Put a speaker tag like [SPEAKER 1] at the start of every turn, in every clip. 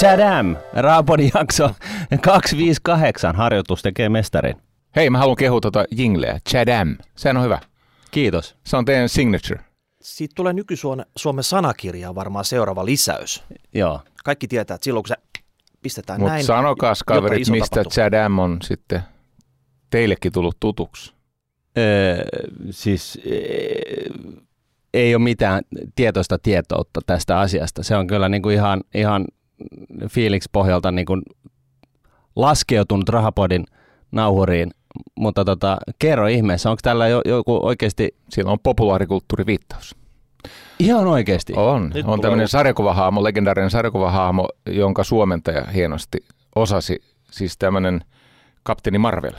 [SPEAKER 1] Chadam, Raapodin jakso 258, harjoitus tekee mestarin.
[SPEAKER 2] Hei, mä haluan kehua tuota jingleä. Chadam. Sehän on hyvä.
[SPEAKER 1] Kiitos.
[SPEAKER 2] Se on teidän signature.
[SPEAKER 3] Siitä tulee nykysuomen Suomen sanakirjaan varmaan seuraava lisäys.
[SPEAKER 1] Joo.
[SPEAKER 3] Kaikki tietää, että silloin kun se pistetään
[SPEAKER 2] Mutta
[SPEAKER 3] näin,
[SPEAKER 2] sanokaas
[SPEAKER 3] jotain
[SPEAKER 2] kaverit, mistä. Chadam on sitten teillekin tullut tutuksi.
[SPEAKER 1] Öö, siis öö, ei ole mitään tietoista tietoutta tästä asiasta. Se on kyllä niin kuin ihan, ihan fiiliksi pohjalta niin kuin laskeutunut Rahapodin nauhuriin. Mutta tota, kerro ihmeessä, onko tällä jo, joku oikeasti,
[SPEAKER 2] Siellä on populaarikulttuuriviittaus.
[SPEAKER 1] ihan oikeasti?
[SPEAKER 2] On.
[SPEAKER 3] Nyt
[SPEAKER 2] on tämmöinen
[SPEAKER 3] uusi.
[SPEAKER 2] sarjakuvahaamo, legendaarinen sarjakuvahaamo, jonka suomentaja hienosti osasi. Siis tämmöinen kapteeni Marvel,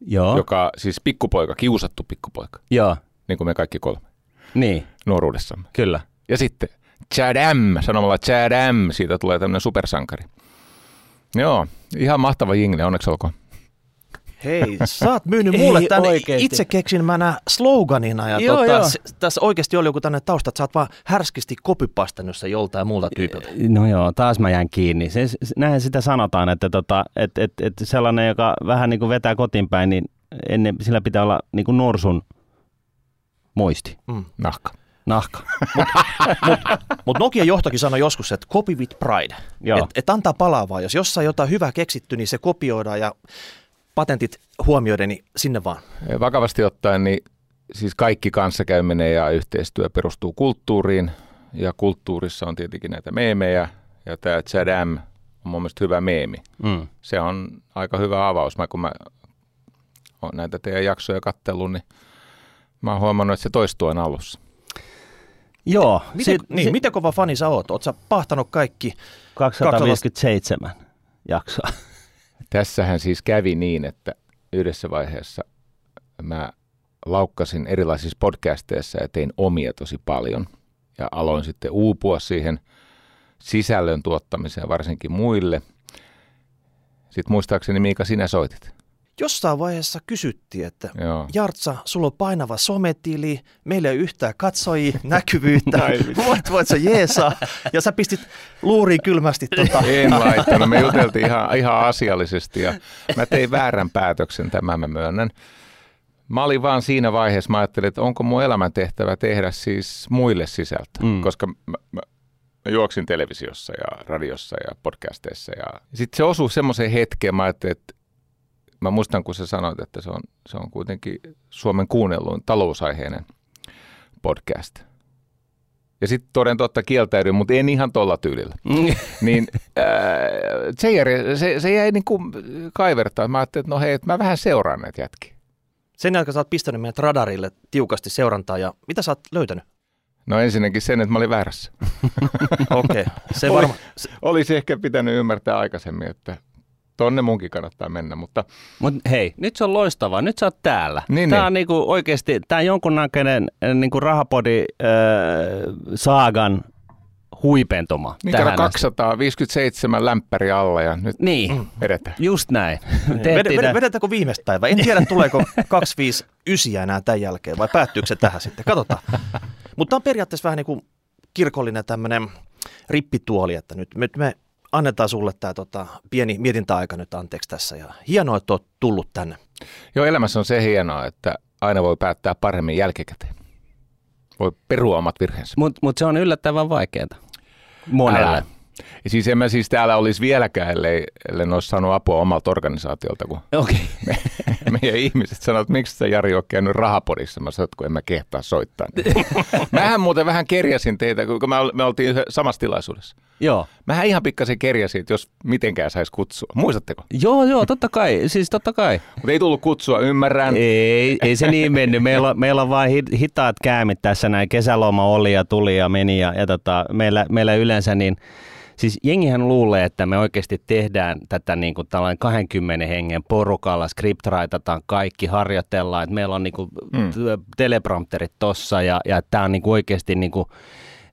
[SPEAKER 1] Joo,
[SPEAKER 2] joka siis pikkupoika, kiusattu pikkupoika,
[SPEAKER 1] joo,
[SPEAKER 2] niin kuin me kaikki kolme
[SPEAKER 1] niin,
[SPEAKER 2] nuoruudessamme.
[SPEAKER 1] kyllä.
[SPEAKER 2] Ja sitten Chadam, sanomalla Chadam, siitä tulee tämmöinen supersankari. Joo, ihan mahtava jingle, onneksi olkoon.
[SPEAKER 3] Hei, sä oot myynyt
[SPEAKER 1] Ei
[SPEAKER 3] mulle tänne
[SPEAKER 1] oikeesti.
[SPEAKER 3] itse keksinmänä sloganina. Ja
[SPEAKER 1] Joo,
[SPEAKER 3] tota,
[SPEAKER 1] joo.
[SPEAKER 3] s- tässä oikeasti oli joku tänne tausta, että sä oot vaan härskisti kopipastannut se joltain muulta tyypiltä.
[SPEAKER 1] No joo, taas mä jään kiinni. Se, se- näinhän sitä sanotaan, että tota, et, et, et sellainen, joka vähän niin kuin vetää kotiin päin, niin ennen, sillä pitää olla niin kuin norsun muisti,
[SPEAKER 3] Mm.
[SPEAKER 2] Nahka.
[SPEAKER 1] Nahka.
[SPEAKER 3] Mutta Nokia johtokin sanoi joskus, että copy with pride.
[SPEAKER 1] Joo.
[SPEAKER 3] Et, et antaa palaa vaan. Jos jossain jotain hyvää keksitty, niin se kopioidaan ja patentit huomioiden, niin sinne vaan.
[SPEAKER 2] Vakavasti ottaen, niin siis kaikki kanssakäyminen ja yhteistyö perustuu kulttuuriin. Ja kulttuurissa on tietenkin näitä meemejä. Ja tämä Chadam on mun mielestä hyvä meemi.
[SPEAKER 1] Mm.
[SPEAKER 2] Se on aika hyvä avaus. Mä, kun mä oon näitä teidän jaksoja kattellut, niin mä oon huomannut, että se toistuu aina alussa.
[SPEAKER 1] Joo,
[SPEAKER 3] Miten, niin, miten kova fani sä oot? Oot sä pahtanut kaikki?
[SPEAKER 1] 257 jaksoa.
[SPEAKER 2] Tässähän siis kävi niin, että yhdessä vaiheessa mä laukkasin erilaisissa podcasteissa ja tein omia tosi paljon. Ja aloin sitten uupua siihen sisällön tuottamiseen varsinkin muille. Sitten muistaakseni Miika, sinä soitit.
[SPEAKER 3] Jossain vaiheessa kysyttiin, että
[SPEAKER 2] Joo.
[SPEAKER 3] Jartsa, sulla on painava sometili, meillä ei ole yhtään katsojia, näkyvyyttä, voit, voit sä jeesaa. Ja sä pistit luuriin kylmästi tota.
[SPEAKER 2] En laittanut. Me juteltiin ihan, ihan asiallisesti ja mä tein väärän päätöksen, tämän mä myönnän. Mä olin vaan siinä vaiheessa, mä ajattelin, että onko mun elämäntehtävä tehdä siis muille sisältöä,
[SPEAKER 1] mm.
[SPEAKER 2] koska mä, mä, mä juoksin televisiossa ja radiossa ja podcasteissa. Ja sitten se osui semmoiseen hetkeen, mä ajattelin, että mä muistan, kun sä sanoit, että se on, se on kuitenkin Suomen kuunnelluin talousaiheinen podcast. Ja sitten toden totta kieltäydyin, mutta en ihan tolla tyylillä niin äh, se, jäi, se, se jäi niin kuin kaivertaa. Mä ajattelin, että no hei, että mä vähän seuraan näitä jätkiä.
[SPEAKER 3] Sen jälkeen sä oot pistänyt meidät radarille tiukasti seurantaa ja mitä sä oot löytänyt?
[SPEAKER 2] No ensinnäkin sen, että mä olin väärässä.
[SPEAKER 3] Okei, okay. se
[SPEAKER 2] Oli.
[SPEAKER 3] varmaan. se-
[SPEAKER 2] Olisi ehkä pitänyt ymmärtää aikaisemmin, että tonne munkin kannattaa mennä, mutta
[SPEAKER 1] Mutta hei, nyt se on loistavaa. Nyt sä oot täällä.
[SPEAKER 2] Niin,
[SPEAKER 1] tää
[SPEAKER 2] niin.
[SPEAKER 1] on niinku oikeasti, tää on jonkunnäköinen äh, niinku rahapodi äh, saagan huipentuma.
[SPEAKER 2] niin
[SPEAKER 1] tähän
[SPEAKER 2] täällä
[SPEAKER 1] asti.
[SPEAKER 2] 257 lämpäri alla ja nyt
[SPEAKER 1] Niin,
[SPEAKER 2] edetään.
[SPEAKER 1] just näin.
[SPEAKER 3] Ved,
[SPEAKER 1] Tehtiin
[SPEAKER 3] ved,
[SPEAKER 1] tää-
[SPEAKER 3] vedetäänkö viimeistä päivää? En tiedä, tuleeko 259 enää tämän jälkeen vai päättyykö se tähän sitten. Katsotaan. Mutta on periaatteessa vähän niin kuin kirkollinen tämmöinen rippituoli, että nyt, nyt me annetaan sulle tämä tota, pieni mietintäaika nyt anteeksi tässä. Ja hienoa, että oot tullut tänne.
[SPEAKER 2] Joo, elämässä on se hienoa, että aina voi päättää paremmin jälkikäteen. Voi perua omat virheensä.
[SPEAKER 1] Mutta mut se on yllättävän vaikeaa monelle.
[SPEAKER 2] Älä. Ja siis en mä siis täällä olisi vieläkään, ellei, ellei olisi saanut apua omalta organisaatiolta, kun
[SPEAKER 1] Okei.
[SPEAKER 2] me, meidän ihmiset sanoivat, että miksi sä Jari oot käynyt rahapodissa. Mä sanoin, että kun en mä kehtaa soittaa. Niin. Mähän muuten vähän kerjasin teitä, kun me, ol- me oltiin samassa tilaisuudessa.
[SPEAKER 1] Joo.
[SPEAKER 2] Mähän ihan pikkasen kerjasin, että jos mitenkään saisi kutsua. Muistatteko?
[SPEAKER 1] Joo, joo, totta kai. Siis totta kai.
[SPEAKER 2] Mutta ei tullut kutsua, ymmärrän.
[SPEAKER 1] Ei, ei se niin mennyt. Meillä, on- meillä on vain hit- hitaat käämit tässä näin. Kesäloma oli ja tuli ja meni ja, ja tota, meillä, meillä yleensä niin Siis jengihän luulee, että me oikeasti tehdään tätä niin kuin tällainen 20 hengen porukalla, scriptraitataan kaikki, harjoitellaan, että meillä on niin kuin
[SPEAKER 2] Mm.
[SPEAKER 1] teleprompterit tossa ja, ja tämä on niin kuin oikeasti niin kuin,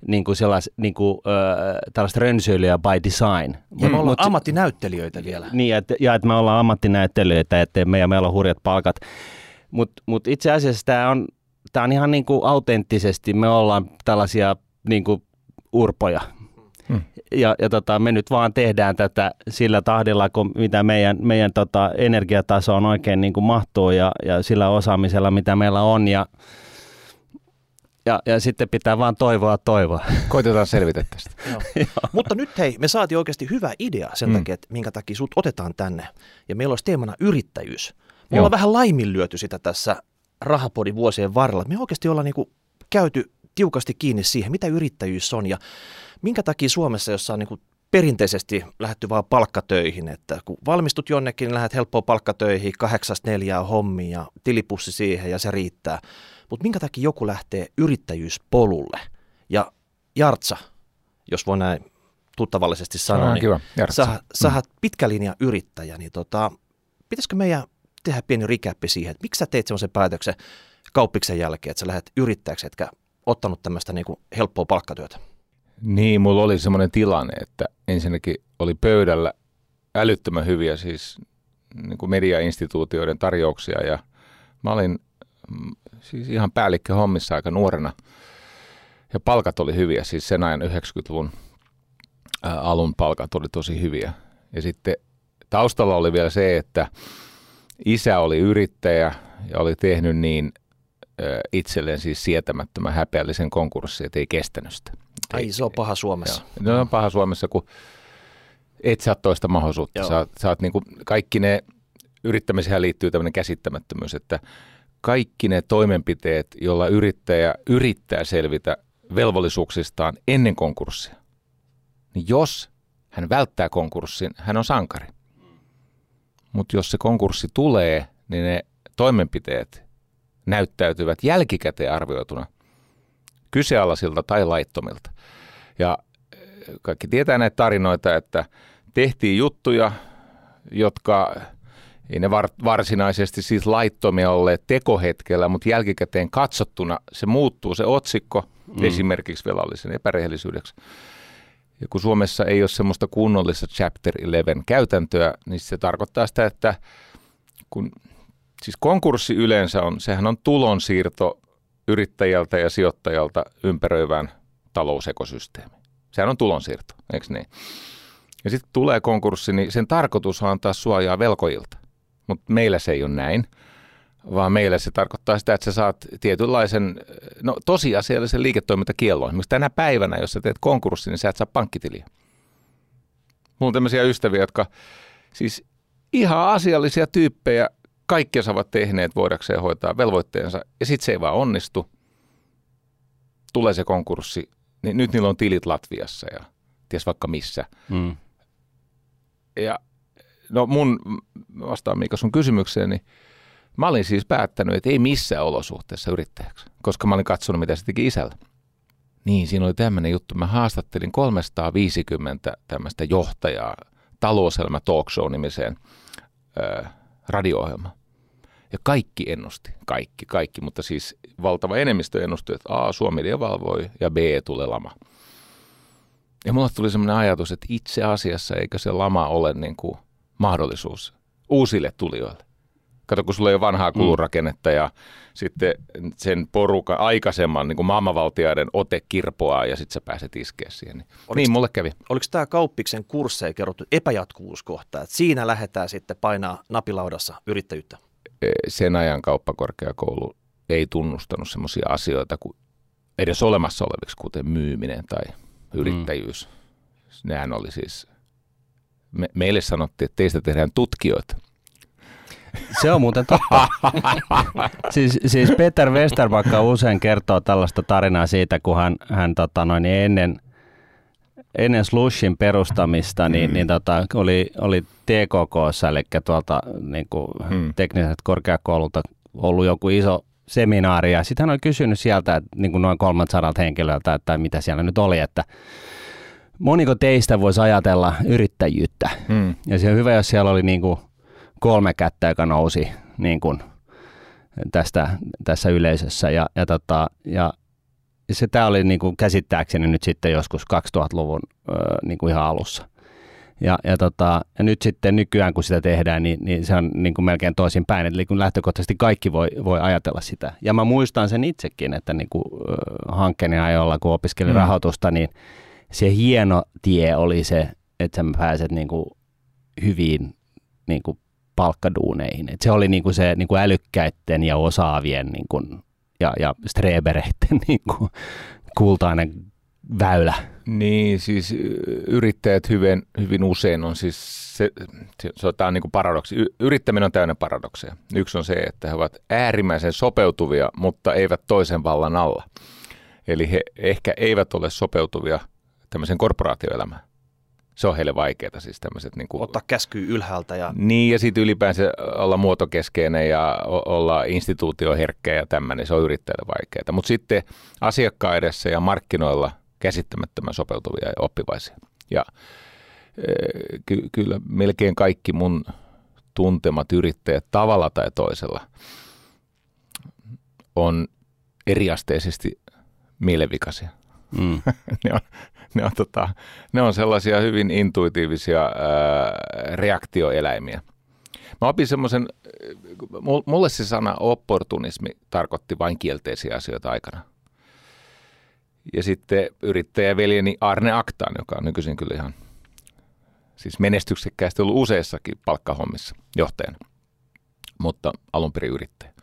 [SPEAKER 1] niin kuin sellais, niin kuin, ö, tällaista rönsyilyä by design.
[SPEAKER 3] Ja me ollaan
[SPEAKER 1] Mut-
[SPEAKER 3] ammattinäyttelijöitä vielä.
[SPEAKER 1] niin, että, ja että me ollaan ammattinäyttelijöitä, että me, ja meillä on hurjat palkat. Mutta mut itse asiassa tämä on, tää on ihan niinku autenttisesti, me ollaan tällaisia niinku urpoja. Hmm. Ja, ja tota, me nyt vaan tehdään tätä sillä tahdilla, kun mitä meidän, meidän tota, energiataso on oikein niin kuin mahtuu ja, ja sillä osaamisella, mitä meillä on. Ja, ja, ja sitten pitää vaan toivoa toivoa.
[SPEAKER 2] Koitetaan selvitä tästä.
[SPEAKER 3] Mutta nyt hei, me saatiin oikeasti hyvä idea sen mm. takia, että minkä takia sut otetaan tänne. Ja meillä olisi teemana yrittäjyys. Me ollaan vähän laiminlyöty sitä tässä rahapodin vuosien varrella. Me oikeasti ollaan niinku käyty tiukasti kiinni siihen, mitä yrittäjyys on ja minkä takia Suomessa, jossa on niinku perinteisesti lähetty vaan palkkatöihin, että kun valmistut jonnekin, niin lähdet helppoa palkkatöihin, kahdeksasta neljää hommiin ja tilipussi siihen ja se riittää. Mutta minkä takia joku lähtee yrittäjyyspolulle? Ja Jartsa, jos voi näin tuttavallisesti sanoa, niin
[SPEAKER 2] kiva.
[SPEAKER 3] sä, sä mm. pitkä linja yrittäjä, niin tota, pitäisikö meidän tehdä pieni rikäppi siihen, että miksi sä teit semmoisen päätöksen kauppiksen jälkeen, että sä lähdet yrittäjäksi, etkä ottanut tämmöistä niin kuin helppoa palkkatyötä?
[SPEAKER 2] Niin, mulla oli semmoinen tilanne, että ensinnäkin oli pöydällä älyttömän hyviä siis niin kuin mediainstituutioiden tarjouksia ja mä olin siis ihan päällikkö hommissa aika nuorena ja palkat oli hyviä, siis sen ajan 90-luvun alun palkat oli tosi hyviä. Ja sitten taustalla oli vielä se, että isä oli yrittäjä ja oli tehnyt niin itselleen siis sietämättömän häpeällisen konkurssin, että ei kestänyt sitä.
[SPEAKER 3] Ai se on paha Suomessa.
[SPEAKER 2] Joo. No on paha Suomessa, kun et saa toista mahdollisuutta. Joo. Saat, saat niin kuin, kaikki ne, yrittämiseen liittyy tämmöinen käsittämättömyys, että kaikki ne toimenpiteet, joilla yrittäjä yrittää selvitä velvollisuuksistaan ennen konkurssia, niin jos hän välttää konkurssin, hän on sankari. Mutta jos se konkurssi tulee, niin ne toimenpiteet näyttäytyvät jälkikäteen arvioituna kyseenalaisilta tai laittomilta. Ja eh, kaikki tietää näitä tarinoita, että tehtiin juttuja, jotka ei ne var, varsinaisesti siis laittomia olleet tekohetkellä, mutta jälkikäteen katsottuna se muuttuu se otsikko mm. esimerkiksi velallisen epärehellisyydeksi. Ja kun Suomessa ei ole semmoista kunnollista Chapter 11 käytäntöä, niin se tarkoittaa sitä, että kun siis konkurssi yleensä on, sehän on tulonsiirto yrittäjältä ja sijoittajalta ympäröivään talousekosysteemi. Sehän on tulonsiirto, eikö niin? Ja sitten tulee konkurssi, niin sen tarkoitus on antaa suojaa velkojilta. Mutta meillä se ei ole näin, vaan meillä se tarkoittaa sitä, että sä saat tietynlaisen, no tosiasiallisen liiketoimintakiellon. Esimerkiksi tänä päivänä, jos sä teet konkurssi, niin sä et saa pankkitiliä. Mulla on tämmöisiä ystäviä, jotka siis ihan asiallisia tyyppejä, kaikkia ovat tehneet voidakseen hoitaa velvoitteensa, ja sitten se ei vaan onnistu. Tulee se konkurssi, niin nyt niillä on tilit Latviassa ja ties vaikka missä. Mm. Ja no mun vastaan Miika sun kysymykseen, niin mä olin siis päättänyt, että ei missään olosuhteessa yrittäjäksi, koska mä olin katsonut, mitä se teki isällä. Niin, siinä oli tämmöinen juttu. Mä haastattelin 350 tämmöistä johtajaa talouselämä talk show nimiseen ö, radio-ohjelmaan. Ja kaikki ennusti, kaikki, kaikki, mutta siis valtava enemmistö ennusti, että A, Suomi devalvoi ja B, tulee lama. Ja mulle tuli semmoinen ajatus, että itse asiassa eikö se lama ole niin kuin mahdollisuus uusille tulijoille. Kato, kun sulla ei ole vanhaa mm. kulurakennetta ja sitten sen porukan aikaisemman niin kuin maailmanvaltiaiden ote kirpoaa ja sitten sä pääset iskeä siihen. Niin, oliks, niin mulle kävi.
[SPEAKER 3] Oliko tämä Kauppiksen kursseja kerrottu epäjatkuvuuskohta, että siinä lähdetään sitten painaa napilaudassa yrittäjyyttä?
[SPEAKER 2] E, sen ajan kauppakorkeakoulu ei tunnustanut sellaisia asioita kuin edes olemassa oleviksi, kuten myyminen tai yrittäjyys. Mm. Nehän oli siis, me, meille sanottiin, että teistä tehdään tutkijoita.
[SPEAKER 1] Se on muuten totta. siis, siis Peter Westerbakka usein kertoo tällaista tarinaa siitä, kun hän, hän tota noin, niin ennen, ennen Slushin perustamista niin, mm. niin tota, oli, oli TKK, eli tuolta niin kuin mm. tekniset korkeakoululta ollut joku iso seminaari, ja sitten hän oli kysynyt sieltä että, niin kuin noin 300 henkilöltä, että mitä siellä nyt oli, että moniko teistä voisi ajatella yrittäjyyttä. Mm. Ja se on hyvä, jos siellä oli niin kuin kolme kättä, joka nousi niin kuin tästä, tässä yleisössä. Ja, ja, tota, ja se tämä oli niin kuin käsittääkseni nyt sitten joskus 2000-luvun niin kuin ihan alussa. Ja, ja, tota, ja nyt sitten nykyään, kun sitä tehdään, niin, niin se on niin kuin melkein toisin päin. Eli kun lähtökohtaisesti kaikki voi, voi ajatella sitä. Ja mä muistan sen itsekin, että niin kuin, hankkeeni ajolla, kun opiskelin mm. rahoitusta, niin se hieno tie oli se, että sä pääset niin kuin hyviin niin kuin palkkaduuneihin. Et se oli niin kuin se niin kuin älykkäiden ja osaavien niin kuin, ja, ja strebereiden niin kuin kultainen väylä.
[SPEAKER 2] Niin, siis yrittäjät hyvin, hyvin usein on siis, se, se, se on niin kuin paradoksi. Yrittäminen on täynnä paradokseja. Yksi on se, että he ovat äärimmäisen sopeutuvia, mutta eivät toisen vallan alla. Eli he ehkä eivät ole sopeutuvia tämmöiseen korporaatioelämään. Se on heille vaikeaa siis tämmöiset. Niin kuin,
[SPEAKER 3] Ottaa käskyä ylhäältä. Ja...
[SPEAKER 2] Niin, ja sitten ylipäänsä olla muotokeskeinen ja olla instituutioherkkä ja tämmöinen, se on yrittäjälle vaikeaa. Mutta sitten asiakkaidessa ja markkinoilla käsittämättömän sopeutuvia ja oppivaisia. Ja ky- kyllä melkein kaikki mun tuntemat yrittäjät tavalla tai toisella on eriasteisesti mielenvikaisia. Mm. ne, on, ne, on, tota, ne on sellaisia hyvin intuitiivisia ää, reaktioeläimiä. Mä opin semmoisen, mulle se sana opportunismi tarkoitti vain kielteisiä asioita aikana. Ja sitten yrittäjäveljeni Arne Aktaan, joka on nykyisin kyllä ihan siis menestyksekkäästi ollut useissakin palkkahommissa johtajana, mutta alun perin yrittäjä.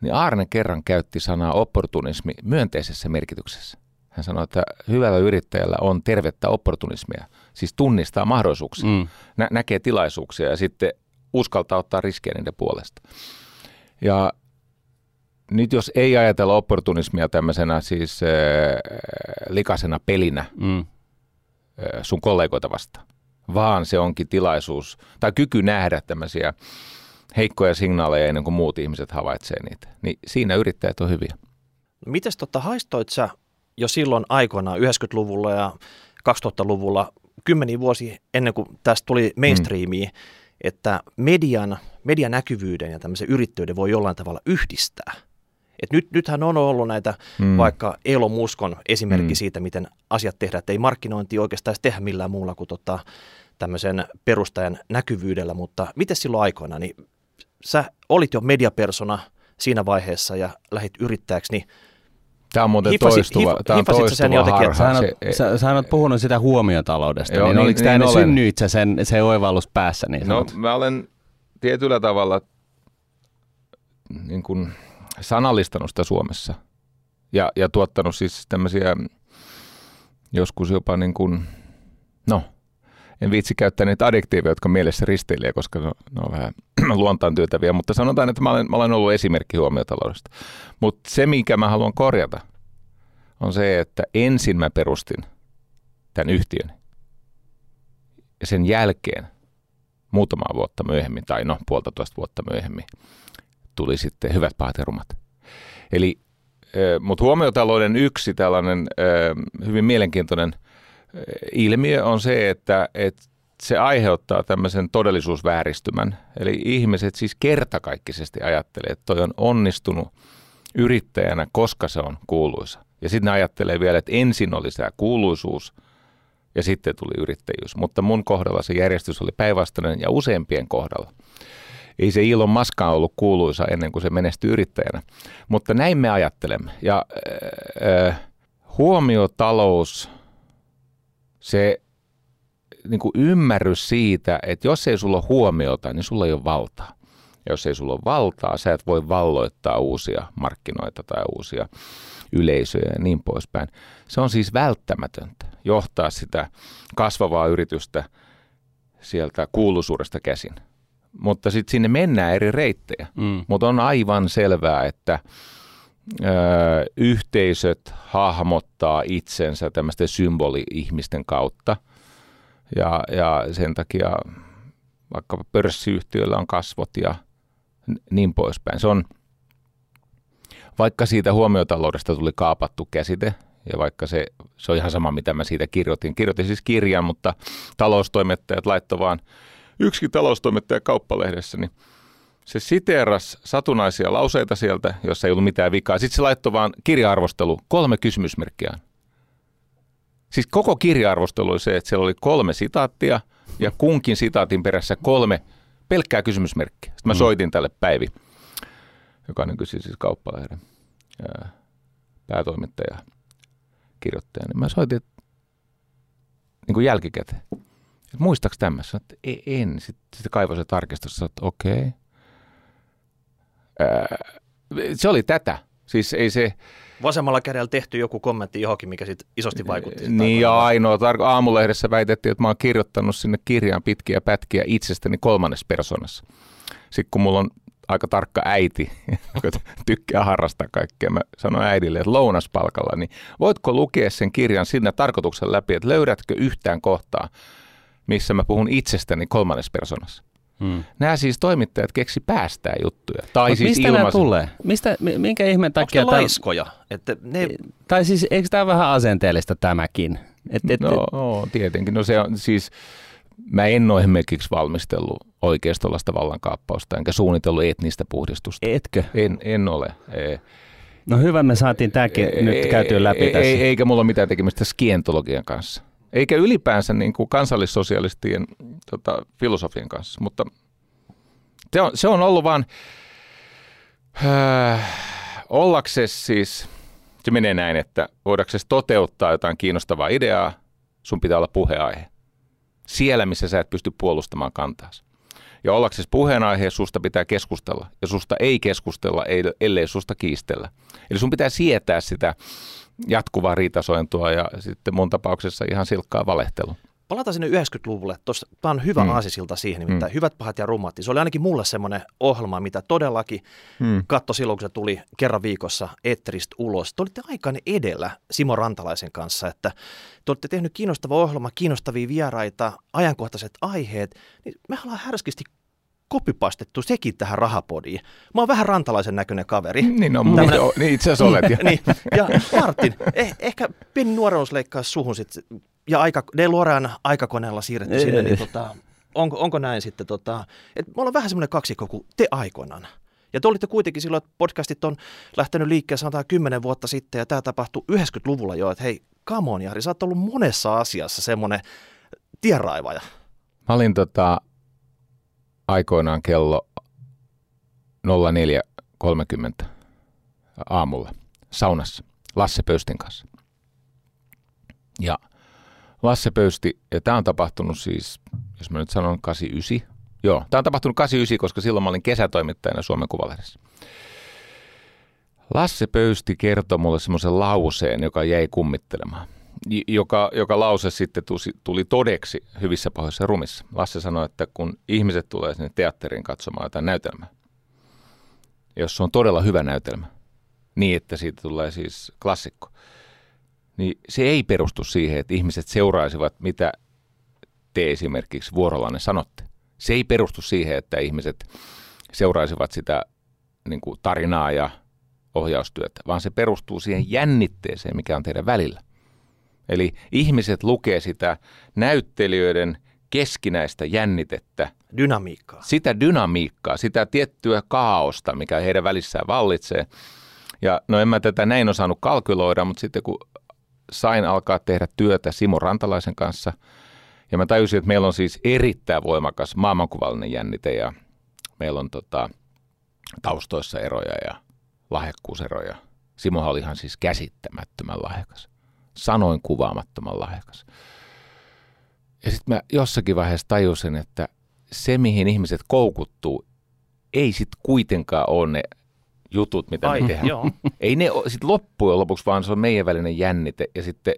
[SPEAKER 2] Niin Arne kerran käytti sanaa opportunismi myönteisessä merkityksessä. Hän sanoi, että hyvällä yrittäjällä on tervettä opportunismia, siis tunnistaa mahdollisuuksia, mm. nä- näkee tilaisuuksia ja sitten uskaltaa ottaa riskejä niiden puolesta. Ja nyt jos ei ajatella opportunismia tämmöisenä siis äh, likasena pelinä mm. äh, sun kollegoita vastaan, vaan se onkin tilaisuus tai kyky nähdä tämmöisiä heikkoja signaaleja ennen kuin muut ihmiset havaitsee niitä, niin siinä yrittäjät on hyviä.
[SPEAKER 3] Mites tota, haistoit sä jo silloin aikoinaan 90-luvulla ja 2000-luvulla, kymmeniä vuosia ennen kuin tästä tuli mainstreamiin, mm. että median, median näkyvyyden ja tämmöisen yrittäjyyden voi jollain tavalla yhdistää. Et nyt, nythän on ollut näitä, mm. vaikka Elon Muskon esimerkki mm. siitä, miten asiat tehdään, että ei markkinointi oikeastaan tehdä millään muulla kuin tota, tämmöisen perustajan näkyvyydellä, mutta miten silloin aikoina, niin sä olit jo mediapersona siinä vaiheessa ja lähit yrittäjäksi, niin
[SPEAKER 2] Tämä on muuten hifasit, toistuva, hif, tämä on toistuva sen jotenkin, harha.
[SPEAKER 1] Sä, se, sä, sä olet puhunut sitä huomiotaloudesta, joo, niin, niin oliko niin, tämä niin synnyit sä sen, se oivallus päässä? Niin
[SPEAKER 2] no sanot? mä olen tietyllä tavalla niin kuin sanallistanut sitä Suomessa ja, ja tuottanut siis tämmöisiä joskus jopa niin kuin, no en viitsi käyttää niitä adjektiiveja, jotka mielessä risteilee, koska ne on, ne on vähän luontaan työtäviä, mutta sanotaan, että mä olen, mä olen ollut esimerkki huomiotaloudesta. Mutta se, mikä mä haluan korjata, on se, että ensin mä perustin tämän yhtiön. Ja sen jälkeen, muutamaa vuotta myöhemmin, tai no puolitoista vuotta myöhemmin, tuli sitten hyvät pahat ja rumat. Eli, mutta huomiotalouden yksi tällainen hyvin mielenkiintoinen – ilmiö on se, että, että se aiheuttaa tämmöisen todellisuusvääristymän. Eli ihmiset siis kertakaikkisesti ajattelee, että toi on onnistunut yrittäjänä, koska se on kuuluisa. Ja sitten ne ajattelee vielä, että ensin oli se kuuluisuus ja sitten tuli yrittäjyys. Mutta mun kohdalla se järjestys oli päinvastainen ja useimpien kohdalla. Ei se Ilon Maska ollut kuuluisa ennen kuin se menestyi yrittäjänä. Mutta näin me ajattelemme. Ja äh, huomiotalous se niin kuin ymmärrys siitä, että jos ei sulla ole huomiota, niin sulla ei ole valtaa. Ja jos ei sulla ole valtaa, sä et voi valloittaa uusia markkinoita tai uusia yleisöjä ja niin poispäin. Se on siis välttämätöntä johtaa sitä kasvavaa yritystä sieltä kuuluisuudesta käsin. Mutta sitten sinne mennään eri reittejä. Mm. Mutta on aivan selvää, että yhteisöt hahmottaa itsensä tämmöisten symboli-ihmisten kautta. Ja, ja sen takia vaikka pörssiyhtiöillä on kasvot ja niin poispäin. Se on, vaikka siitä huomiotaloudesta tuli kaapattu käsite, ja vaikka se, se on ihan sama, mitä mä siitä kirjoitin. Kirjoitin siis kirjan, mutta taloustoimittajat laittoi vaan yksi taloustoimittaja kauppalehdessä, niin se siteeras satunnaisia lauseita sieltä, jossa ei ollut mitään vikaa. Sitten se laittoi vaan kirja-arvostelu, kolme kysymysmerkkiä. Siis koko kirja-arvostelu oli se, että siellä oli kolme sitaattia ja kunkin sitaatin perässä kolme pelkkää kysymysmerkkiä. Sitten mä mm. soitin tälle Päivi, joka on nykyisin siis kauppalehden päätoimittaja, kirjoittaja. Niin mä soitin, että niin kuin jälkikäteen. Et muistaaks tämmöistä? Että en. Sitten, sitten kaivoi se tarkistus, että okei. Okay. Se oli tätä. Siis ei se...
[SPEAKER 3] Vasemmalla kädellä tehty joku kommentti johonkin, mikä sitten isosti vaikutti.
[SPEAKER 2] Niin ja ainoa. Tar- aamulehdessä väitettiin, että mä oon kirjoittanut sinne kirjaan pitkiä pätkiä itsestäni kolmannes persoonassa. Sitten kun mulla on aika tarkka äiti, joka tykkää harrastaa kaikkea. Mä sanoin äidille, että lounaspalkalla, niin voitko lukea sen kirjan sinne tarkoituksen läpi, että löydätkö yhtään kohtaa, missä mä puhun itsestäni kolmannes persoonassa. Hmm. Nämä siis toimittajat keksi päästää juttuja.
[SPEAKER 1] Tai Mut siis mistä ilmaisen... nämä tulee? Mistä, minkä ihmeen takia?
[SPEAKER 3] Onko laiskoja? Että ne...
[SPEAKER 1] Tai siis eikö tämä vähän asenteellista tämäkin?
[SPEAKER 2] Et, et, no, no, tietenkin. No se on siis, mä en ole esimerkiksi valmistellut oikeistolaista vallankaappausta, enkä suunnitellut etnistä puhdistusta.
[SPEAKER 1] Etkö?
[SPEAKER 2] En, en ole. E-
[SPEAKER 1] no hyvä, me saatiin tämäkin e- nyt käytyä läpi
[SPEAKER 2] e-
[SPEAKER 1] tässä.
[SPEAKER 2] Eikä mulla ole mitään tekemistä skientologian kanssa eikä ylipäänsä niin kuin kansallissosialistien tota, filosofian kanssa, mutta se on, se on ollut vaan äh, ollaksesi siis, se menee näin, että voidaksesi toteuttaa jotain kiinnostavaa ideaa, sun pitää olla puheaihe. Siellä, missä sä et pysty puolustamaan kantaasi. Ja ollaksesi puheenaihe, susta pitää keskustella. Ja susta ei keskustella, ellei susta kiistellä. Eli sun pitää sietää sitä jatkuvaa riitasointua ja sitten mun tapauksessa ihan silkkaa valehtelua.
[SPEAKER 3] Palataan sinne 90-luvulle. Tämä on hyvä mm. aasisilta siihen, nimittäin mm. Hyvät, pahat ja rummat. Se oli ainakin mulle semmoinen ohjelma, mitä todellakin mm. katto silloin, kun se tuli kerran viikossa Etteristä ulos. Te olitte aikaan edellä Simo Rantalaisen kanssa, että te olette tehnyt kiinnostava ohjelma, kiinnostavia vieraita, ajankohtaiset aiheet. Niin me ollaan härskisti kopipastettu sekin tähän rahapodiin. Mä oon vähän rantalaisen näköinen kaveri.
[SPEAKER 2] Niin, no, Tämmönen... niin itse asiassa olet.
[SPEAKER 3] niin, ja Martin, eh, ehkä pieni nuoruus leikkaa suhun sitten, ja aika, ne luoraan aikakoneella siirretty sinne, niin tota, onko, onko näin sitten, tota, että me ollaan vähän semmoinen kaksikko kuin te aikoinaan. Ja te olitte kuitenkin silloin, että podcastit on lähtenyt liikkeelle sanotaan kymmenen vuotta sitten, ja tämä tapahtui 90-luvulla jo, että hei, come on Jari, sä oot ollut monessa asiassa semmoinen tienraivaja.
[SPEAKER 2] Mä olin tota, aikoinaan kello 04.30 aamulla saunassa Lasse Pöystin kanssa. Ja Lasse Pöysti, ja tämä on tapahtunut siis, jos mä nyt sanon 89, joo, tämä on tapahtunut 89, koska silloin mä olin kesätoimittajana Suomen Kuvalehdessä. Lasse Pöysti kertoi mulle semmoisen lauseen, joka jäi kummittelemaan joka, joka lause sitten tuli, tuli todeksi hyvissä pahoissa rumissa. Lasse sanoi, että kun ihmiset tulee sinne teatteriin katsomaan jotain näytelmää, jos se on todella hyvä näytelmä, niin että siitä tulee siis klassikko, niin se ei perustu siihen, että ihmiset seuraisivat, mitä te esimerkiksi vuorollanne sanotte. Se ei perustu siihen, että ihmiset seuraisivat sitä niin kuin tarinaa ja ohjaustyötä, vaan se perustuu siihen jännitteeseen, mikä on teidän välillä. Eli ihmiset lukee sitä näyttelijöiden keskinäistä jännitettä.
[SPEAKER 3] Dynamiikkaa.
[SPEAKER 2] Sitä dynamiikkaa, sitä tiettyä kaaosta, mikä heidän välissään vallitsee. Ja no en mä tätä näin osannut kalkyloida, mutta sitten kun sain alkaa tehdä työtä Simo Rantalaisen kanssa, ja mä tajusin, että meillä on siis erittäin voimakas maailmankuvallinen jännite, ja meillä on tota, taustoissa eroja ja lahjakkuuseroja. Simo oli ihan siis käsittämättömän lahjakas sanoin kuvaamattoman lahjakas. Ja sitten mä jossakin vaiheessa tajusin, että se, mihin ihmiset koukuttuu, ei sitten kuitenkaan ole ne jutut, mitä Ai, me tehdään. Joo. Ei ne sitten loppujen lopuksi, vaan se on meidän välinen jännite. Ja sitten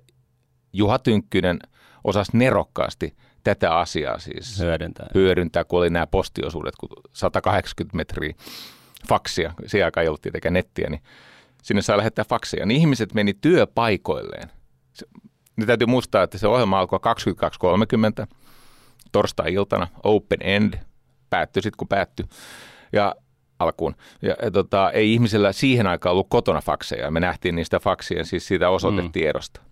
[SPEAKER 2] Juha Tynkkynen osasi nerokkaasti tätä asiaa siis
[SPEAKER 1] hyödyntää,
[SPEAKER 2] hyödyntää kun oli nämä postiosuudet, kun 180 metriä faksia, siihen aikaan ei ollut tietenkään nettiä, niin sinne saa lähettää faksia. Niin ihmiset meni työpaikoilleen – niin täytyy muistaa, että se ohjelma alkoi 22.30 torstai-iltana, open end, päättyi sitten kun päättyi. Ja alkuun. Ja, ja tota, ei ihmisellä siihen aikaan ollut kotona fakseja. Me nähtiin niistä faksien, siis siitä osoitetiedosta. Mm.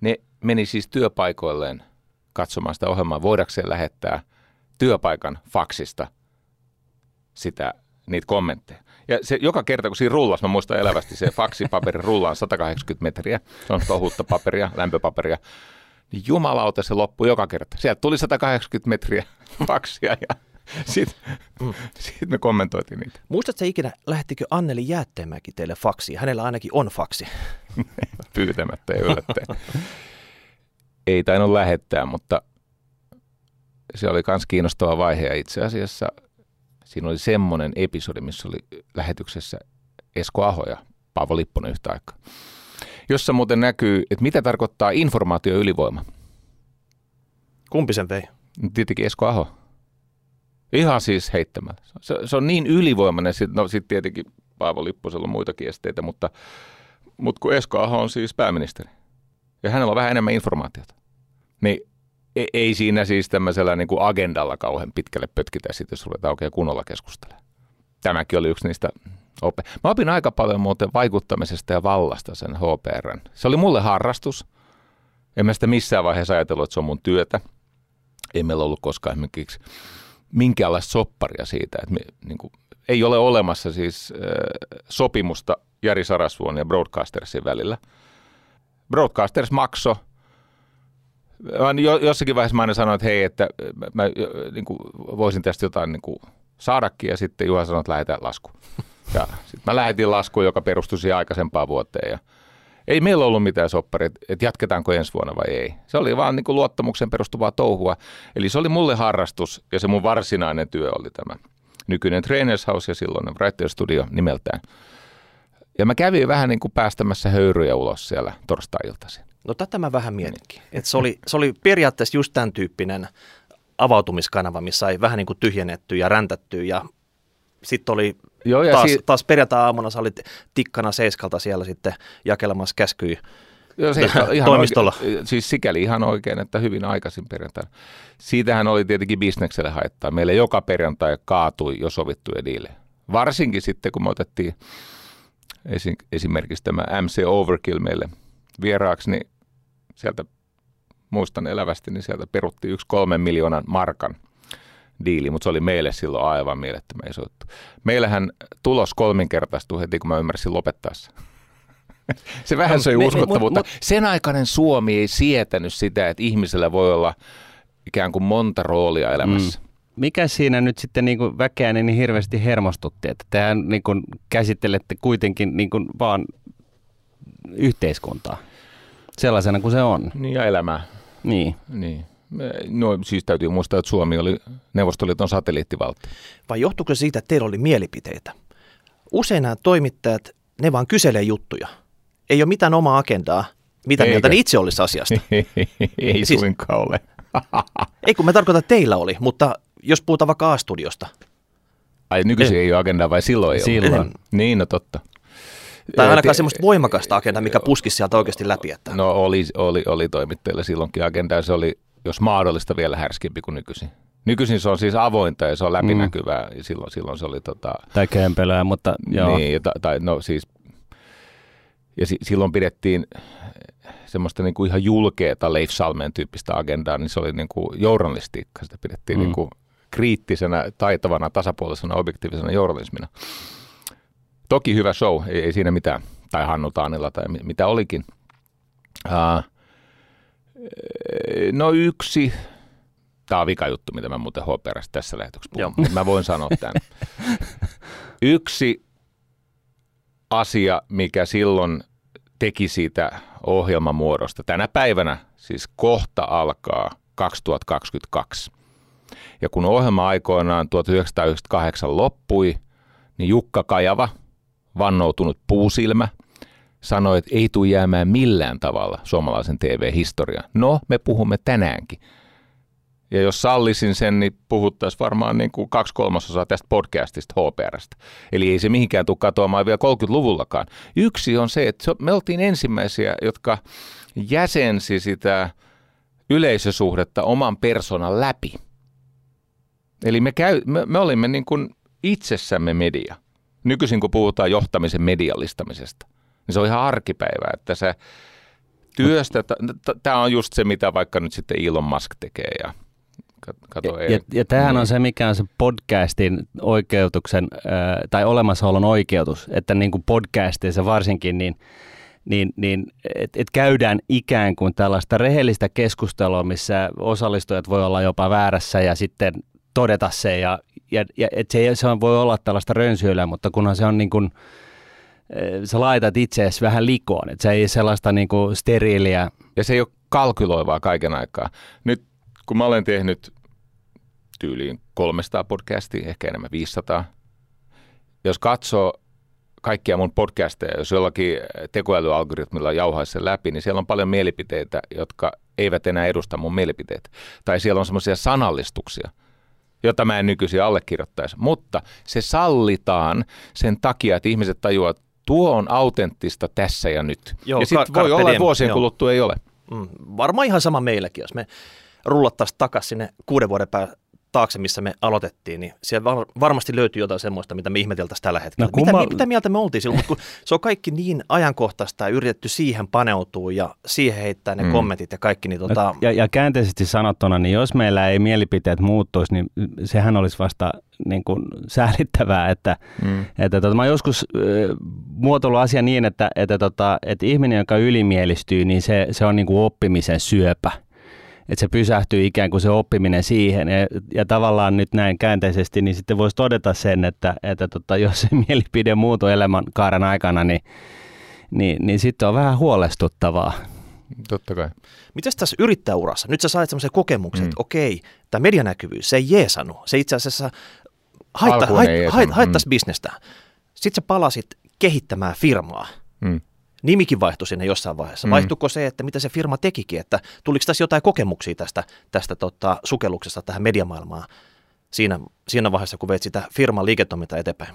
[SPEAKER 2] Ne meni siis työpaikoilleen katsomaan sitä ohjelmaa, voidakseen lähettää työpaikan faksista sitä, niitä kommentteja. Ja se joka kerta, kun siinä rullas, mä muistan elävästi, se faksipaperi rullaan 180 metriä, se on tohutta paperia, lämpöpaperia, niin jumalauta se loppui joka kerta. Sieltä tuli 180 metriä faksia ja sitten mm. sit me kommentoitiin niitä.
[SPEAKER 3] Muistatko ikinä, lähettikö Anneli Jäätteenmäki teille faksi? Hänellä ainakin on faksi.
[SPEAKER 2] Pyytämättä ja yllättäen. ei tainnut lähettää, mutta se oli myös kiinnostava vaihe ja itse asiassa siinä oli semmoinen episodi, missä oli lähetyksessä Esko Aho ja Paavo Lipponen yhtä aikaa, jossa muuten näkyy, että mitä tarkoittaa informaatio ylivoima.
[SPEAKER 3] Kumpi sen vei?
[SPEAKER 2] Tietenkin Esko Aho. Ihan siis heittämällä. Se, se on niin ylivoimainen, sit, no sitten tietenkin Paavo Lipposella on muitakin esteitä, mutta, mutta kun Esko Aho on siis pääministeri ja hänellä on vähän enemmän informaatiota, niin ei, ei siinä siis tämmöisellä niin kuin agendalla kauhean pitkälle pötkitä sitten, jos ruvetaan oikein kunnolla keskustelemaan. Tämäkin oli yksi niistä op- Mä opin aika paljon muuten vaikuttamisesta ja vallasta sen HPRn. Se oli mulle harrastus. En mä sitä missään vaiheessa ajatellut, että se on mun työtä. Ei meillä ollut koskaan esimerkiksi minkäänlaista sopparia siitä, että me, niin kuin, ei ole olemassa siis äh, sopimusta Jari Sarasvuon ja Broadcastersin välillä. Broadcasters makso. Mä jo, jossakin vaiheessa mä aina sanoin, että hei, että mä, mä niin kuin, voisin tästä jotain niin kuin, saadakin, ja sitten Juha sanoi, että lähetään lasku. Ja sitten mä lähetin lasku, joka perustui siihen aikaisempaan vuoteen, ja ei meillä ollut mitään sopparia, että jatketaanko ensi vuonna vai ei. Se oli vaan niin kuin luottamuksen perustuvaa touhua. Eli se oli mulle harrastus ja se mun varsinainen työ oli tämä nykyinen Trainers House ja silloin Writer Studio nimeltään. Ja mä kävin vähän niin kuin päästämässä höyryjä ulos siellä torstai-iltaisin.
[SPEAKER 3] No tätä mä vähän mietinkin. Et se, oli, se oli periaatteessa just tämän tyyppinen avautumiskanava, missä ei vähän niin kuin tyhjennetty ja räntätty ja sitten oli Joo, ja taas, si- taas perjantai-aamuna sä olit tikkana seiskalta siellä sitten jakelemassa käskyjä Joo, se, ihan toimistolla.
[SPEAKER 2] Oikein, siis sikäli ihan oikein, että hyvin aikaisin perjantaina. Siitähän oli tietenkin bisnekselle haittaa. Meille joka perjantai kaatui jo sovittuja diilejä. Varsinkin sitten, kun me otettiin esimerkiksi tämä MC Overkill meille vieraaksi, niin sieltä muistan elävästi, niin sieltä peruttiin yksi kolmen miljoonan markan – diili, mutta se oli meille silloin aivan mielettömän iso juttu. Meillähän tulos kolminkertaistui heti, kun mä ymmärsin lopettaessa. se vähän söi uskottavuutta. Me, me, Sen aikainen Suomi ei sietänyt sitä, että ihmisellä voi olla ikään kuin monta roolia elämässä. Mm.
[SPEAKER 1] Mikä siinä nyt sitten niin kuin väkeä niin hirveästi hermostutti, että tehän niin kuin käsittelette kuitenkin niin kuin vaan yhteiskuntaa sellaisena kuin se on.
[SPEAKER 2] Niin ja elämää.
[SPEAKER 1] Niin.
[SPEAKER 2] niin. No siis täytyy muistaa, että Suomi oli Neuvostoliiton satelliittivaltio.
[SPEAKER 3] Vai johtuuko siitä, että teillä oli mielipiteitä? Usein nämä toimittajat, ne vaan kyselee juttuja. Ei ole mitään omaa agendaa, mitä Eikä. mieltä ne itse olisi asiasta.
[SPEAKER 2] ei siis, suinkaan ole.
[SPEAKER 3] ei kun mä tarkoitan, että teillä oli, mutta jos puhutaan vaikka A-studiosta.
[SPEAKER 2] Ai nykyisin ei, ei ole agendaa vai silloin ei
[SPEAKER 1] silloin.
[SPEAKER 2] ole? Niin, no totta.
[SPEAKER 3] Tai ainakaan semmoista voimakasta agendaa, mikä puskisi sieltä oikeasti läpi. Että...
[SPEAKER 2] No oli, oli, oli toimittajilla silloinkin agendaa, se oli jos mahdollista vielä härskimpi kuin nykyisin. Nykyisin se on siis avointa ja se on läpinäkyvää. Mm. Ja silloin, silloin se oli tota...
[SPEAKER 1] Tai kömpelöä, mutta joo.
[SPEAKER 2] Niin, tai, tai no siis... Ja si, silloin pidettiin semmoista niin kuin ihan julkeeta Leif Salmeen tyyppistä agendaa, niin se oli niin kuin journalistiikka. Sitä pidettiin mm. niin kuin kriittisenä, taitavana, tasapuolisena, objektiivisena journalismina. Toki hyvä show, ei, ei siinä mitään. Tai Hannu Taanilla tai mitä olikin. Uh, No yksi, tämä on vika juttu, mitä mä muuten HPRstä tässä lähetyksessä puhun. Mä voin sanoa tämän. Yksi asia, mikä silloin teki siitä ohjelmamuodosta. Tänä päivänä siis kohta alkaa 2022. Ja kun ohjelma aikoinaan 1998 loppui, niin Jukka Kajava, vannoutunut puusilmä – sanoi, että ei tule jäämään millään tavalla suomalaisen TV-historiaan. No, me puhumme tänäänkin. Ja jos sallisin sen, niin puhuttaisiin varmaan niin kuin kaksi kolmasosaa tästä podcastista HPRstä. Eli ei se mihinkään tule katoamaan vielä 30-luvullakaan. Yksi on se, että me oltiin ensimmäisiä, jotka jäsensi sitä yleisösuhdetta oman persoonan läpi. Eli me, käy, me, me olimme niin kuin itsessämme media. Nykyisin kun puhutaan johtamisen mediallistamisesta niin se on ihan arkipäivää, että se työstä, tämä on just se, mitä vaikka nyt sitten Elon Musk tekee ja
[SPEAKER 1] Kato, ja, ja, ja tämähän on se, mikä on se podcastin oikeutuksen äh, tai olemassaolon oikeutus, että niin kuin podcastissa varsinkin, niin, niin, niin että et käydään ikään kuin tällaista rehellistä keskustelua, missä osallistujat voi olla jopa väärässä ja sitten todeta se ja, ja, ja että se, se voi olla tällaista rönsyillä, mutta kunhan se on niin kuin, sä laitat itseäsi vähän likoon, että se ei sellaista niin kuin steriiliä.
[SPEAKER 2] Ja se ei ole kalkyloivaa kaiken aikaa. Nyt kun mä olen tehnyt tyyliin 300 podcastia, ehkä enemmän 500, jos katsoo kaikkia mun podcasteja, jos jollakin tekoälyalgoritmilla jauhaisi sen läpi, niin siellä on paljon mielipiteitä, jotka eivät enää edusta mun mielipiteitä. Tai siellä on semmoisia sanallistuksia, jota mä en nykyisin allekirjoittaisi. Mutta se sallitaan sen takia, että ihmiset tajuavat, että tuo on autenttista tässä ja nyt.
[SPEAKER 3] Joo,
[SPEAKER 2] ja sitten voi olla, että vuosien
[SPEAKER 3] joo.
[SPEAKER 2] kuluttua ei ole.
[SPEAKER 3] Mm, varmaan ihan sama meilläkin, jos me rullattaisiin takaisin sinne kuuden vuoden pää taakse, missä me aloitettiin, niin siellä var- varmasti löytyy jotain semmoista, mitä me ihmeteltäisiin tällä hetkellä.
[SPEAKER 1] No,
[SPEAKER 3] mitä, mi- mitä mieltä me oltiin silloin, mutta kun se on kaikki niin ajankohtaista ja yritetty siihen paneutua ja siihen heittää ne
[SPEAKER 2] Mm.
[SPEAKER 3] mm. kommentit ja kaikki, niin tota,
[SPEAKER 1] No, Ja, ja käänteisesti sanottuna, niin jos meillä ei mielipiteet muuttuisi, niin sehän olisi vasta niin kuin säälittävää, että,
[SPEAKER 2] Mm.
[SPEAKER 1] että tota, mä joskus äh, muotoillut asia niin, että, että, tota, että ihminen, joka ylimielistyy, niin se, se on niin kuin oppimisen syöpä. Että se pysähtyy ikään kuin se oppiminen siihen. Ja, ja tavallaan nyt näin käänteisesti, niin sitten voisi todeta sen, että, että tota, jos se mielipide muuttuu elämänkaaren aikana, niin, niin, niin sitten on vähän huolestuttavaa.
[SPEAKER 2] Totta kai.
[SPEAKER 3] Mitäs tässä yrittäjäurassa? Nyt sä sait semmoisen kokemuksen,
[SPEAKER 2] Mm.
[SPEAKER 3] että okei, tämä medianäkyvyys, se ei jeesannut. Se itse asiassa haitta,
[SPEAKER 2] Alkuun
[SPEAKER 3] hait,
[SPEAKER 2] ei
[SPEAKER 3] hait,
[SPEAKER 2] jeesannut,
[SPEAKER 3] haittaisi
[SPEAKER 2] mm.
[SPEAKER 3] bisnestä. Sitten sä palasit kehittämään firmaa.
[SPEAKER 2] Mm.
[SPEAKER 3] Nimikin vaihtui sinne jossain vaiheessa.
[SPEAKER 2] Mm.
[SPEAKER 3] Vaihtuiko se, että mitä se firma tekikin? Että tuliko tässä jotain kokemuksia tästä, tästä tota, sukelluksesta tähän mediamaailmaan siinä, siinä vaiheessa, kun veit sitä firman liiketoimintaa eteenpäin?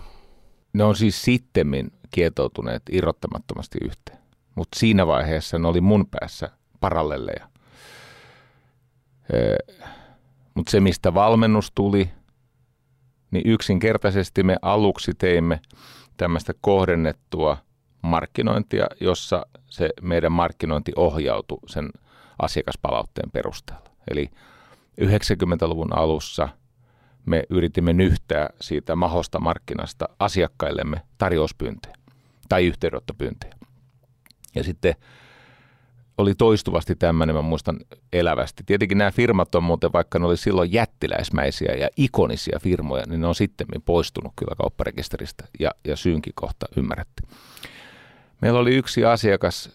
[SPEAKER 2] Ne on siis sittemmin kietoutuneet irrottamattomasti yhteen. Mutta siinä vaiheessa ne oli mun päässä paralleleja. Mutta se, mistä valmennus tuli, niin yksinkertaisesti me aluksi teimme tämmöistä kohdennettua markkinointia, jossa se meidän markkinointi ohjautui sen asiakaspalautteen perusteella. Eli 90-luvun alussa me yritimme nyhtää siitä mahosta markkinasta asiakkaillemme tarjouspyyntöjä tai yhteydenottopyyntöjä. Ja sitten oli toistuvasti tämmöinen, mä muistan elävästi. Tietenkin nämä firmat on muuten, vaikka ne oli silloin jättiläismäisiä ja ikonisia firmoja, niin ne on sitten poistunut kyllä kaupparekisteristä ja, ja syynkin kohta ymmärretty. Meillä oli yksi asiakas,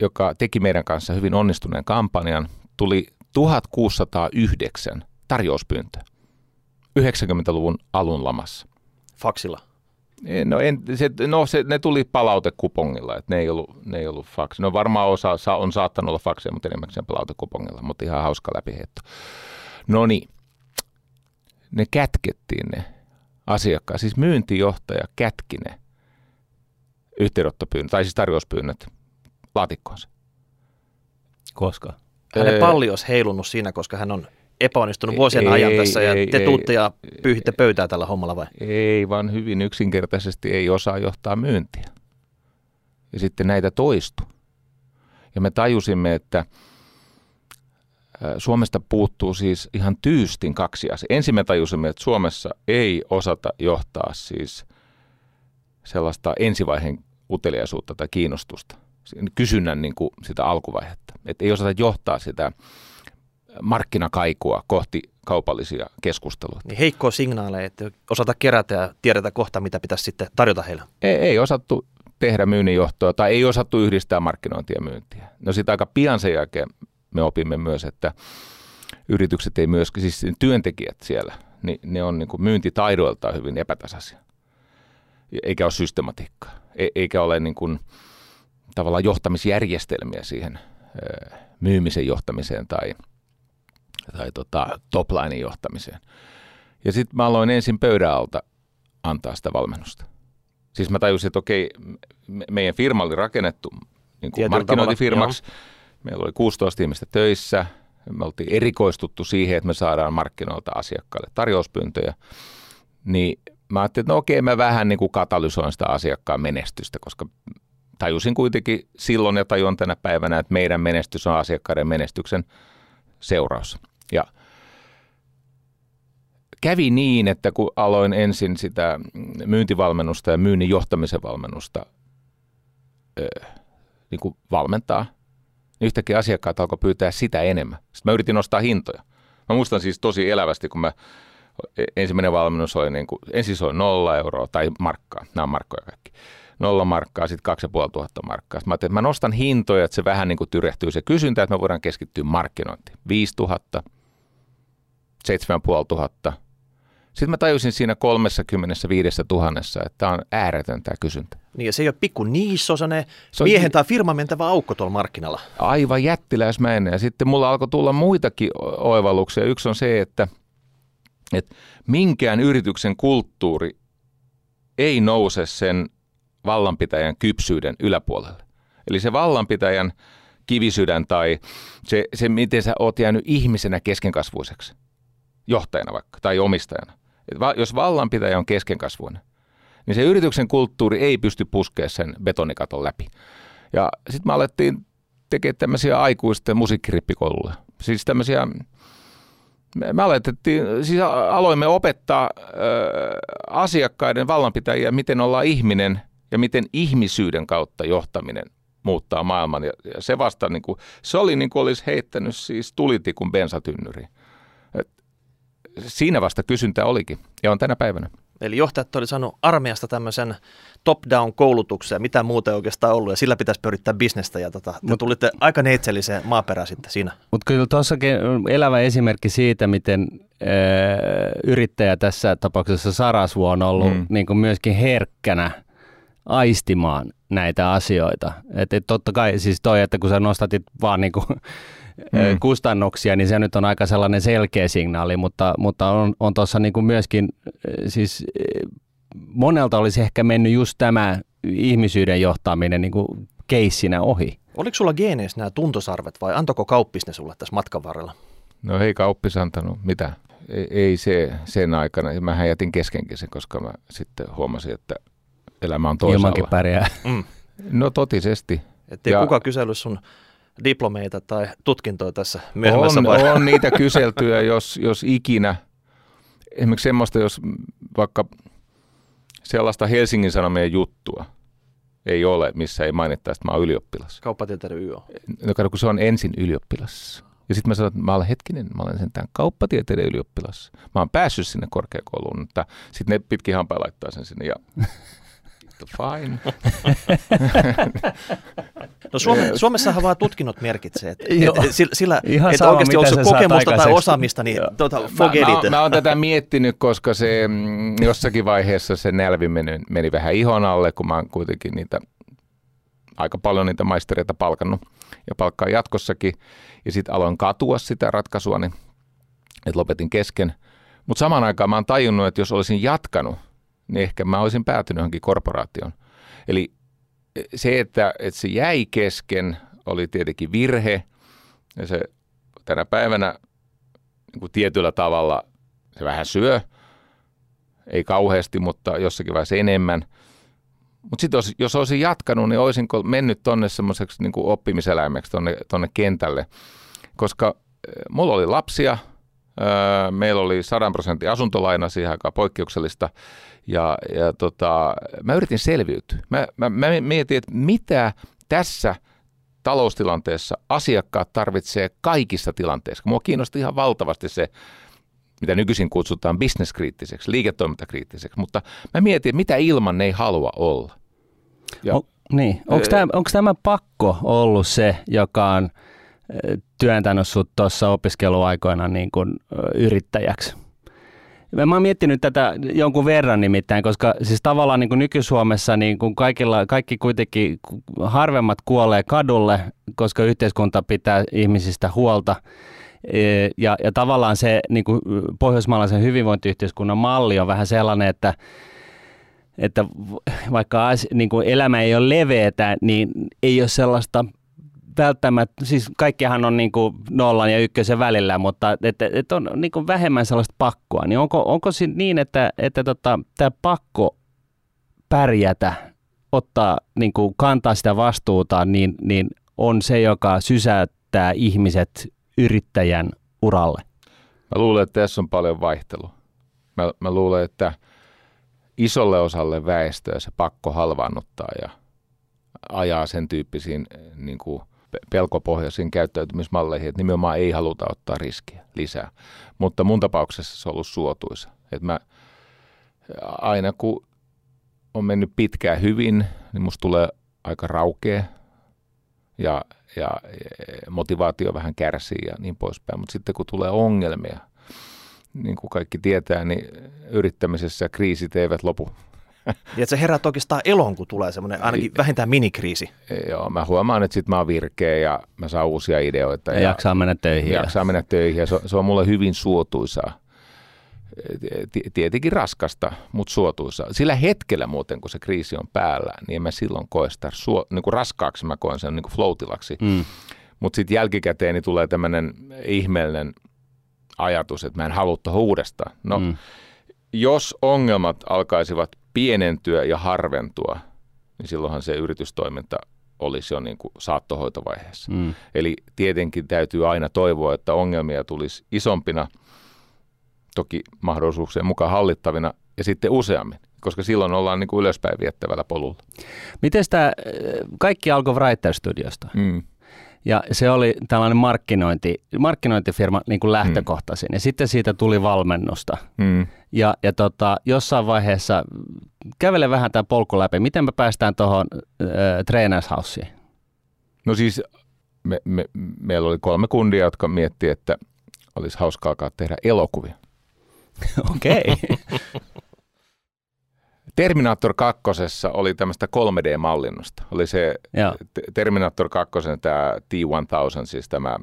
[SPEAKER 2] joka teki meidän kanssa hyvin onnistuneen kampanjan. Tuli 1609 tarjouspyyntö 90-luvun alun lamassa.
[SPEAKER 3] Faksilla.
[SPEAKER 2] No, en, se, no se, ne tuli palautekupongilla, että ne ei ollut, ne ei ollut faksi. No varmaan osa sa, on saattanut olla fakseja, mutta enimmäkseen palautekupongilla, mutta ihan hauska läpiheitto. No niin, ne kätkettiin ne asiakkaat, siis myyntijohtaja kätki ne yhteydenottopyynnöt, tai siis tarjouspyynnöt laatikkoonsa.
[SPEAKER 1] Koska?
[SPEAKER 3] Hänen
[SPEAKER 2] Öö,
[SPEAKER 3] palli olisi heilunut siinä, koska hän on epäonnistunut vuosien
[SPEAKER 2] Ei,
[SPEAKER 3] ajan tässä ja
[SPEAKER 2] ei,
[SPEAKER 3] te
[SPEAKER 2] ei.
[SPEAKER 3] tuutte ja pyyhitte pöytää tällä hommalla vai?
[SPEAKER 2] Ei, vaan hyvin yksinkertaisesti ei osaa johtaa myyntiä. Ja sitten näitä toistui. Ja me tajusimme, että Suomesta puuttuu siis ihan tyystin kaksi asiaa. Ensin me tajusimme, että Suomessa ei osata johtaa siis sellaista ensivaiheen uteliaisuutta tai kiinnostusta, kysynnän niin kuin sitä alkuvaihetta. Että ei osata johtaa sitä markkinakaikua kohti kaupallisia keskusteluja.
[SPEAKER 3] Niin heikkoa signaaleja, että osata kerätä ja tiedetä kohta, mitä pitäisi sitten tarjota heille.
[SPEAKER 2] ei, ei osattu tehdä myynninjohtoa tai ei osattu yhdistää markkinointia ja myyntiä. No sitten aika pian sen jälkeen me opimme myös, että yritykset ei myöskään, siis työntekijät siellä, niin ne on niin kuin myyntitaidoiltaan hyvin epätasaisia. Eikä ole systematiikkaa. E- eikä ole niin kuin tavallaan johtamisjärjestelmiä siihen ö, myymisen johtamiseen tai, tai tota, toplinein johtamiseen. Ja sitten mä aloin ensin pöydän alta antaa sitä valmennusta. Siis mä tajusin, että okei, me, meidän firma oli rakennettu niin kuin markkinointifirmaksi. Meillä oli 16 ihmistä töissä. Me oltiin erikoistuttu siihen, että me saadaan markkinoilta asiakkaille tarjouspyyntöjä. Niin mä ajattelin, että no okei, mä vähän niin kuin katalysoin sitä asiakkaan menestystä, koska tajusin kuitenkin silloin ja tajuan tänä päivänä, että meidän menestys on asiakkaiden menestyksen seuraus. Ja kävi niin, että kun aloin ensin sitä myyntivalmennusta ja myynnin johtamisen valmennusta ö, niin kuin valmentaa, niin yhtäkkiä asiakkaat alkoi pyytää sitä enemmän. Sitten mä yritin nostaa hintoja. Mä muistan siis tosi elävästi, kun mä ensimmäinen valmennus oli, niin kuin, ensin se oli nolla euroa tai markkaa, nämä on markkoja kaikki. nolla markkaa, sitten kaksi ja puoli tuhatta markkaa. Sitten mä että mä nostan hintoja, että se vähän niin kuin tyrehtyy se kysyntä, että me voidaan keskittyä markkinointiin. 5000, 7500. Sitten mä tajusin siinä 35 000, että tämä on ääretön tämä kysyntä.
[SPEAKER 3] Niin ja se ei ole pikku niisso, se on ne
[SPEAKER 2] Se on-
[SPEAKER 3] miehen tai firman mentävä aukko tuolla markkinalla.
[SPEAKER 2] aivan jättiläismäinen. Ja sitten mulla alkoi tulla muitakin oivalluksia. Yksi on se, että, että minkään yrityksen kulttuuri ei nouse sen vallanpitäjän kypsyyden yläpuolelle. Eli se vallanpitäjän kivisydän tai se, se miten sä oot jäänyt ihmisenä keskenkasvuiseksi, johtajana vaikka tai omistajana. Et va, jos vallanpitäjä on keskenkasvuinen, niin se yrityksen kulttuuri ei pysty puskemaan sen betonikaton läpi. Ja sitten me alettiin tekemään tämmöisiä aikuisten musiikkirippikouluja. Siis tämmöisiä, me, aloitettiin, siis aloimme opettaa ö, asiakkaiden vallanpitäjiä, miten olla ihminen ja miten ihmisyyden kautta johtaminen muuttaa maailman. Ja, ja se vasta, niin kuin, se oli niin kuin olisi heittänyt siis tulitikun bensatynnyri. Et siinä vasta kysyntä olikin ja on tänä päivänä.
[SPEAKER 3] Eli johtajat oli saanut armeijasta tämmöisen top-down koulutuksen ja mitä muuta ei oikeastaan ollut ja sillä pitäisi pyörittää bisnestä ja tota, te
[SPEAKER 1] Mut-
[SPEAKER 3] tulitte aika neitselliseen maaperään sitten siinä.
[SPEAKER 1] Mutta kyllä tuossakin on elävä esimerkki siitä, miten ö, yrittäjä tässä tapauksessa Sarasvu on ollut
[SPEAKER 2] Mm.
[SPEAKER 1] niin kuin myöskin herkkänä aistimaan näitä asioita. Et, et totta kai siis toi, että kun sä nostatit vaan niin kuin,
[SPEAKER 2] Mm.
[SPEAKER 1] mm. kustannuksia, niin se nyt on aika sellainen selkeä signaali, mutta, mutta on, on tuossa niin myöskin ö, siis monelta olisi ehkä mennyt just tämä ihmisyyden johtaminen niin kuin keissinä ohi.
[SPEAKER 3] Oliko sulla geeneissä nämä tuntosarvet vai antako kauppis ne sulle tässä matkan varrella?
[SPEAKER 2] No ei kauppis antanut mitä. Ei, ei se sen aikana. Ja Mähän jätin keskenkin sen, koska mä sitten huomasin, että elämä on
[SPEAKER 1] Ilmankin
[SPEAKER 2] toisaalla.
[SPEAKER 1] pärjää.
[SPEAKER 3] Mm.
[SPEAKER 2] No totisesti.
[SPEAKER 3] Ettei
[SPEAKER 2] Ja-
[SPEAKER 3] kuka kysellyt sun diplomeita tai tutkintoa tässä myöhemmässä
[SPEAKER 2] On,
[SPEAKER 3] vaiheessa.
[SPEAKER 2] on niitä kyseltyä, jos, jos ikinä. Esimerkiksi semmoista, jos vaikka sellaista Helsingin Sanomien juttua ei ole, missä ei mainittaisi, että mä oon ylioppilas.
[SPEAKER 3] Kauppatieteiden YO.
[SPEAKER 2] No kato, kun se on ensin ylioppilas. Ja sitten mä sanoin, että mä olen hetkinen, mä olen sentään kauppatieteiden ylioppilas. Mä oon päässyt sinne korkeakouluun, mutta sitten ne pitkin hampaa laittaa sen sinne ja fine.
[SPEAKER 3] No Suome, Suomessahan vaan tutkinnot merkitsee, että et, sillä, sillä
[SPEAKER 1] Ihan
[SPEAKER 3] että
[SPEAKER 1] sama,
[SPEAKER 3] oikeasti onko
[SPEAKER 1] sä
[SPEAKER 3] se kokemusta tai osaamista, niin tota,
[SPEAKER 2] Mä,
[SPEAKER 3] forget
[SPEAKER 2] mä, oon- mä oon tätä miettinyt, koska se mm, jossakin vaiheessa se nälvi meni, meni vähän ihon alle, kun mä oon kuitenkin niitä aika paljon niitä maistereita palkannut ja palkkaan jatkossakin. Ja sitten aloin katua sitä ratkaisua, niin, että lopetin kesken. Mutta samaan aikaan mä oon tajunnut, että jos olisin jatkanut, niin ehkä mä olisin päätynyt johonkin korporaatioon. Eli se, että, että se jäi kesken, oli tietenkin virhe. Ja se tänä päivänä niin kuin tietyllä tavalla se vähän syö. Ei kauheasti, mutta jossakin vaiheessa enemmän. Mutta sitten jos, olisin jatkanut, niin olisinko mennyt tonne semmoiseksi niin oppimiseläimeksi tonne, kentälle. Koska eh, mulla oli lapsia, meillä oli 100 prosentin asuntolaina siihen aikaan poikkeuksellista. Ja, ja tota, mä yritin selviytyä. Mä, mä, mä mietin, että mitä tässä taloustilanteessa asiakkaat tarvitsee kaikissa tilanteissa. Mua kiinnosti ihan valtavasti se, mitä nykyisin kutsutaan bisneskriittiseksi, liiketoimintakriittiseksi, mutta mä mietin, mitä ilman ne ei halua olla. Ja-
[SPEAKER 1] O, niin. Onko tämä, onko tämä pakko ollut se, joka on työntänyt sut tuossa opiskeluaikoina niin kuin, yrittäjäksi? Mä oon miettinyt tätä jonkun verran nimittäin, koska siis tavallaan niin kuin nyky-Suomessa niin kuin kaikilla, kaikki kuitenkin harvemmat kuolee kadulle, koska yhteiskunta pitää ihmisistä huolta. E, Ja, ja tavallaan se niin kuin pohjoismaalaisen hyvinvointiyhteiskunnan malli on vähän sellainen, että että vaikka niin kuin elämä ei ole leveätä, niin ei ole sellaista välttämättä, siis kaikkihan on niin kuin nollan ja ykkösen välillä, mutta että, että on niin kuin vähemmän sellaista pakkoa. Niin onko, onko se niin, että, että tota, tämä pakko pärjätä, ottaa, niin kuin kantaa sitä vastuuta, niin, niin on se, joka sysäyttää ihmiset yrittäjän uralle?
[SPEAKER 2] Mä luulen, että tässä on paljon vaihtelua. Mä, mä luulen, että isolle osalle väestöä se pakko halvaannuttaa ja ajaa sen tyyppisiin niin kuin pelkopohjaisiin käyttäytymismalleihin, että nimenomaan ei haluta ottaa riskiä lisää. Mutta mun tapauksessa se on ollut suotuisa. Että mä aina kun on mennyt pitkään hyvin, niin musta tulee aika raukea ja, ja motivaatio vähän kärsii ja niin poispäin. Mutta sitten kun tulee ongelmia, niin kuin kaikki tietää, niin yrittämisessä kriisit eivät lopu.
[SPEAKER 3] Ja että se herää oikeastaan elon, kun tulee semmoinen ainakin vähintään minikriisi.
[SPEAKER 2] Joo, mä huomaan, että sit mä oon virkeä ja mä saan uusia ideoita.
[SPEAKER 1] Ja, ja jaksaa mennä töihin.
[SPEAKER 2] Ja jaksaa mennä töihin ja se, se on mulle hyvin suotuisaa. Tietenkin raskasta, mutta suotuisaa. Sillä hetkellä muuten, kun se kriisi on päällä, niin mä silloin koe sitä suo, niin kuin raskaaksi, mä koen sen niin kuin floatilaksi. Mm. Mutta sitten jälkikäteen niin tulee tämmöinen ihmeellinen ajatus, että mä en halua tuohon uudestaan. No, mm. jos ongelmat alkaisivat pienentyä ja harventua, niin silloinhan se yritystoiminta olisi jo niin kuin saattohoitovaiheessa. Mm. Eli tietenkin täytyy aina toivoa, että ongelmia tulisi isompina, toki mahdollisuuksien mukaan hallittavina ja sitten useammin, koska silloin ollaan niin kuin ylöspäin viettävällä polulla.
[SPEAKER 1] Miten tämä, kaikki alkoi Writer Studiosta? Mm. Ja se oli tällainen markkinointi, markkinointifirma niin kuin lähtökohtaisin. Mm. Ja sitten siitä tuli valmennusta. Mm. Ja, ja tota, jossain vaiheessa kävele vähän tämä polku läpi. Miten me päästään tuohon äh?
[SPEAKER 2] No siis me, me, meillä oli kolme kundia, jotka miettivät, että olisi hauskaa alkaa tehdä elokuvia.
[SPEAKER 1] Okei.
[SPEAKER 2] Terminator 2 oli tämmöistä 3D-mallinnusta. Oli se Joo. Terminator 2, tämä T-1000, siis tämä äh,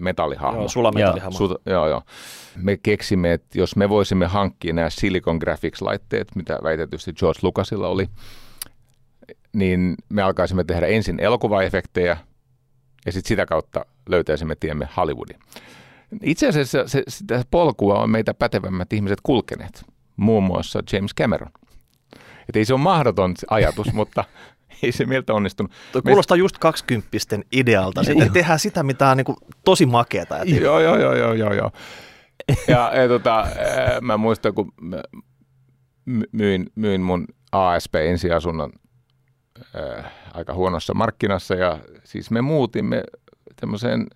[SPEAKER 2] metallihahmo.
[SPEAKER 3] Joo, sulametallihahmo. Su-
[SPEAKER 2] joo, joo. Me keksimme, että jos me voisimme hankkia nämä Silicon Graphics-laitteet, mitä väitetysti George Lucasilla oli, niin me alkaisimme tehdä ensin elokuvaefektejä ja sitten sitä kautta löytäisimme tiemme Hollywoodin. Itse asiassa se, sitä polkua on meitä pätevämmät ihmiset kulkeneet, muun muassa James Cameron. Että ei se ole mahdoton ajatus, mutta ei se mieltä onnistunut.
[SPEAKER 3] Tuo kuulostaa Me... just kaksikymppisten idealta. Sitten tehdään sitä, mitä on niin kuin tosi makeata.
[SPEAKER 2] Joo, joo, joo, joo, joo, joo. Ja, ja tota, mä muistan, kun mä myin, myin mun ASP ensiasunnon äh, aika huonossa markkinassa ja siis me muutimme tämmöiseen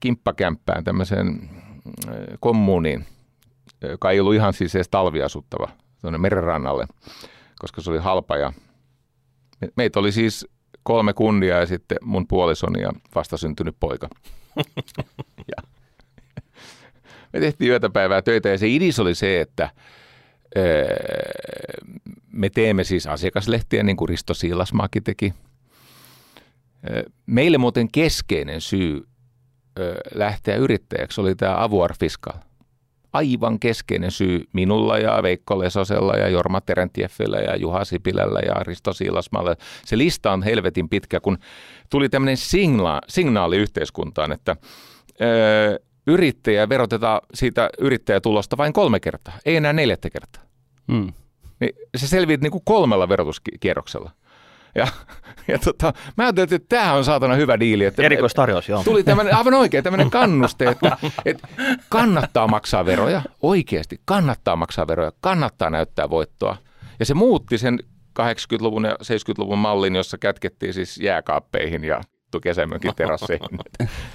[SPEAKER 2] kimppakämppään, tämmöiseen kommuuniin, joka ei ollut ihan siis edes talviasuttava tuonne merenrannalle, koska se oli halpa ja meitä oli siis kolme kundia ja sitten mun puolisoni ja vastasyntynyt poika. ja me tehtiin yötä päivää töitä ja se idis oli se, että me teemme siis asiakaslehtiä niin kuin Risto Siilasmaakin teki. Meille muuten keskeinen syy lähteä yrittäjäksi oli tämä Avoir Fiscal aivan keskeinen syy minulla ja Veikko Lesosella ja Jorma Terentieffellä ja Juha Sipilällä ja Risto Siilasmaalla. Se lista on helvetin pitkä, kun tuli tämmöinen signaali, signaali yhteiskuntaan, että ö, yrittäjä verotetaan siitä yrittäjätulosta vain kolme kertaa, ei enää neljättä kertaa. Hmm. Niin se selviit niin kuin kolmella verotuskierroksella. Ja, ja tota, mä ajattelin, että tämä on saatana hyvä diili. Että
[SPEAKER 3] Erikoistarjous, joo.
[SPEAKER 2] Tuli tämmöinen, aivan oikein tämmöinen kannuste, että, että kannattaa maksaa veroja, oikeasti kannattaa maksaa veroja, kannattaa näyttää voittoa. Ja se muutti sen 80-luvun ja 70-luvun mallin, jossa kätkettiin siis jääkaappeihin ja kesämökin terasseihin.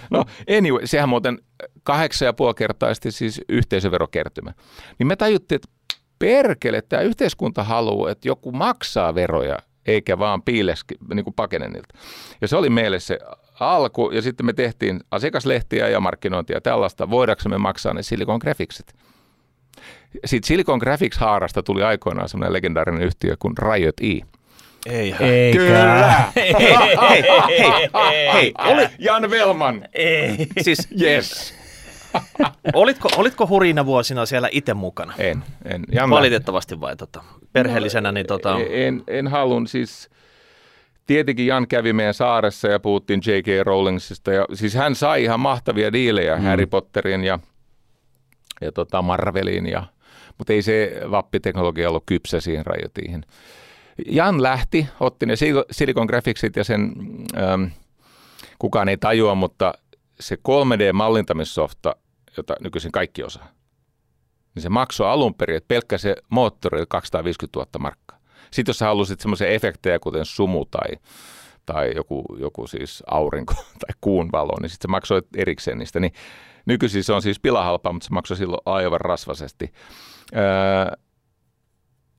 [SPEAKER 2] No anyway, sehän muuten kahdeksan ja puoli kertaisesti siis yhteisöverokertymä. Niin me tajuttiin, että perkele, tämä yhteiskunta haluaa, että joku maksaa veroja eikä vaan piileski, niin kuin pakene niiltä. Ja se oli meille se alku, ja sitten me tehtiin asiakaslehtiä ja markkinointia tällaista, voidaanko me maksaa ne Silicon Graphicsit. Sitten Silicon Graphics-haarasta tuli aikoinaan semmoinen legendaarinen yhtiö kuin Riot E.
[SPEAKER 3] Ei,
[SPEAKER 1] Eikä.
[SPEAKER 2] Kyllä.
[SPEAKER 3] hei, hei, hei, hei, hei, hei. Oli...
[SPEAKER 2] Jan Velman.
[SPEAKER 3] Ei. Siis,
[SPEAKER 2] yes.
[SPEAKER 3] olitko, olitko hurina vuosina siellä itse mukana?
[SPEAKER 2] En. en. Jan
[SPEAKER 3] Valitettavasti vai tota, perheellisenä? Niin tota...
[SPEAKER 2] En, en halun siis... Tietenkin Jan kävi meidän saaressa ja puhuttiin J.K. Rowlingsista. Ja, siis hän sai ihan mahtavia diilejä mm. Harry Potterin ja, ja tota Marvelin. Ja, mutta ei se vappiteknologia ollut kypsä siihen rajoitiin. Jan lähti, otti ne Silicon Graphicsit ja sen, ähm, kukaan ei tajua, mutta se 3D-mallintamissofta jota nykyisin kaikki osaa, niin se maksoi alun perin, että pelkkä se moottori oli 250 000 markkaa. Sitten jos sä halusit semmoisia efektejä, kuten sumu tai, tai joku, joku siis aurinko tai kuun valo, niin sitten se maksoi erikseen niistä. Niin nykyisin se on siis pilahalpa, mutta se maksoi silloin aivan rasvasesti. Öö,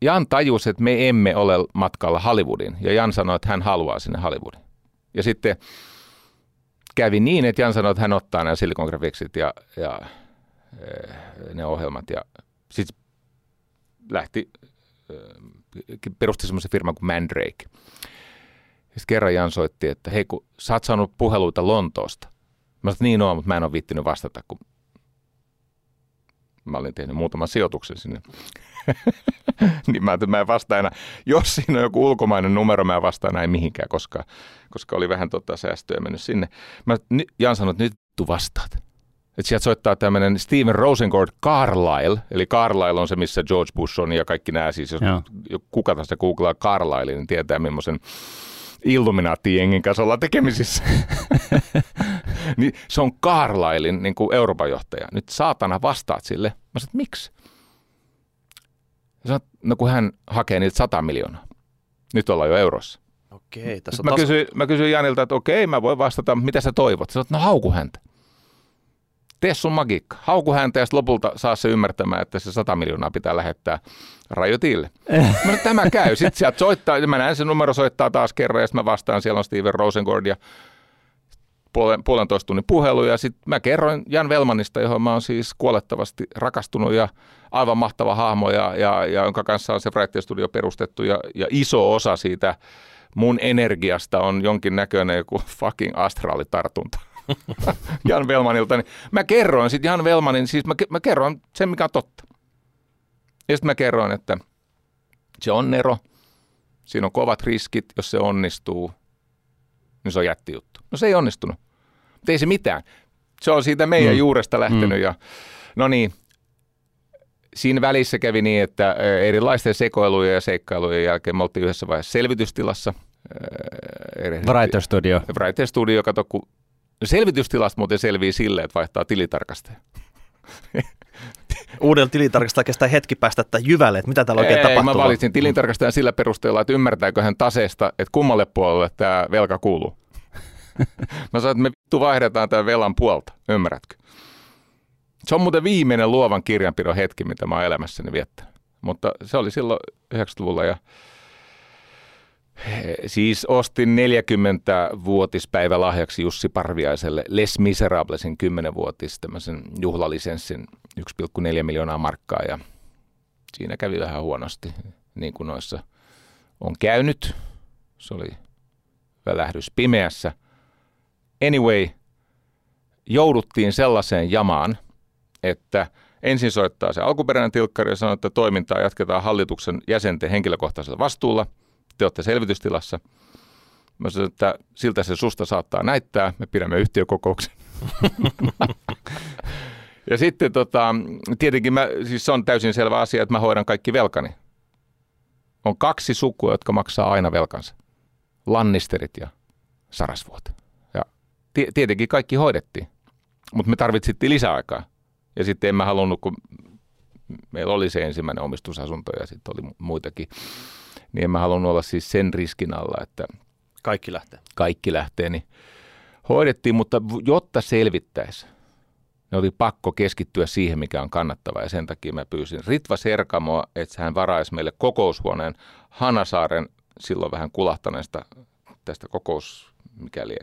[SPEAKER 2] Jan tajusi, että me emme ole matkalla Hollywoodin. Ja Jan sanoi, että hän haluaa sinne Hollywoodin. Ja sitten kävi niin, että Jan sanoi, että hän ottaa nämä Silicon Graphicsit ja, ja eh, ne ohjelmat. Ja sitten lähti, eh, perusti semmoisen firman kuin Mandrake. Sitten kerran Jan soitti, että hei kun sä oot saanut puheluita Lontoosta. Mä sanoin, niin on, mutta mä en ole viittinyt vastata, kun mä olin tehnyt muutaman sijoituksen sinne. Niin mä mä en vastaa enää. Jos siinä on joku ulkomainen numero, mä en vastaa enää mihinkään, koska, koska oli vähän tota säästöä mennyt sinne. Mä, Jan sanoi, että nyt tu vastaat. Että sieltä soittaa tämmöinen Steven Rosengård Carlyle, eli Carlyle on se, missä George Bush on ja kaikki nämä, siis jos
[SPEAKER 1] Joo.
[SPEAKER 2] kuka tästä googlaa Carlyle, niin tietää millaisen Illuminaati-jengin kanssa ollaan tekemisissä. niin se on Carlylein niin kuin Euroopan johtaja. Nyt saatana vastaat sille. Mä sanoin, miksi? Sanoin, no kun hän hakee niitä 100 miljoonaa. Nyt ollaan jo eurossa.
[SPEAKER 3] Okei, tässä on
[SPEAKER 2] Mä
[SPEAKER 3] taas...
[SPEAKER 2] kysyin, mä kysyin Janilta, että okei, mä voin vastata, mitä sä toivot? Sanoit, no hauku häntä. Tee sun magiikka. Hauku häntä ja lopulta saa se ymmärtämään, että se 100 miljoonaa pitää lähettää Rajotille. Mä sanoin, tämä käy. Sitten sieltä soittaa, ja mä näen se numero soittaa taas kerran ja sitten mä vastaan, siellä on Steven Rosengård ja puolen, puolentoista tunnin puhelu ja sitten mä kerroin Jan Velmanista, johon mä oon siis kuolettavasti rakastunut ja aivan mahtava hahmo ja, ja, ja jonka kanssa on se Friday Studio perustettu ja, ja iso osa siitä mun energiasta on jonkin näköinen joku fucking astraalitartunta. Jan Velmanilta, niin mä kerroin sitten Jan Velmanin, siis mä, mä kerroin sen, mikä on totta. Ja sitten mä kerroin, että se on Nero, siinä on kovat riskit, jos se onnistuu, niin se on jättijuttu. No se ei onnistunut, ei se mitään. Se on siitä meidän
[SPEAKER 1] Mm.
[SPEAKER 2] juuresta lähtenyt
[SPEAKER 1] Mm.
[SPEAKER 2] ja no niin, siinä välissä kävi niin, että erilaisten sekoilujen ja seikkailujen jälkeen me oltiin yhdessä vaiheessa selvitystilassa.
[SPEAKER 1] Writer Studio.
[SPEAKER 2] Writer Studio, kato, kun selvitystilasta muuten selvii silleen, että vaihtaa tilitarkastaja.
[SPEAKER 3] Uudella tilitarkastaja kestää hetki päästä että jyvälle, että mitä täällä oikein
[SPEAKER 2] Ei,
[SPEAKER 3] tapahtuu.
[SPEAKER 2] mä valitsin tilintarkastajan sillä perusteella, että ymmärtääkö hän taseesta, että kummalle puolelle tämä velka kuuluu. mä sanoin, että me vittu vaihdetaan tämän velan puolta, ymmärrätkö? Se on muuten viimeinen luovan kirjanpidon hetki, mitä mä oon elämässäni viettänyt. Mutta se oli silloin 90-luvulla ja Siis ostin 40-vuotispäivä lahjaksi Jussi Parviaiselle Les Miserablesin 10-vuotis tämmöisen juhlalisenssin 1,4 miljoonaa markkaa ja siinä kävi vähän huonosti, niin kuin noissa on käynyt. Se oli välähdys pimeässä. Anyway, jouduttiin sellaiseen jamaan, että ensin soittaa se alkuperäinen tilkkari ja sanoo, että toimintaa jatketaan hallituksen jäsenten henkilökohtaisella vastuulla. Te olette selvitystilassa. Mä sanoin, että siltä se susta saattaa näyttää. Me pidämme yhtiökokouksen. ja sitten tota, tietenkin mä, siis se on täysin selvä asia, että mä hoidan kaikki velkani. On kaksi sukua, jotka maksaa aina velkansa. Lannisterit ja Sarasvuot. Tietenkin kaikki hoidettiin, mutta me tarvitsittiin lisäaikaa. Ja sitten en mä halunnut, kun meillä oli se ensimmäinen omistusasunto ja sitten oli mu- muitakin, niin en mä halunnut olla siis sen riskin alla, että
[SPEAKER 3] Kaikki lähtee.
[SPEAKER 2] kaikki lähtee, niin hoidettiin, mutta jotta selvittäisi, ne oli pakko keskittyä siihen, mikä on kannattavaa ja sen takia mä pyysin Ritva Serkamoa, että hän varaisi meille kokoushuoneen Hanasaaren silloin vähän kulahtaneesta tästä kokous, mikäli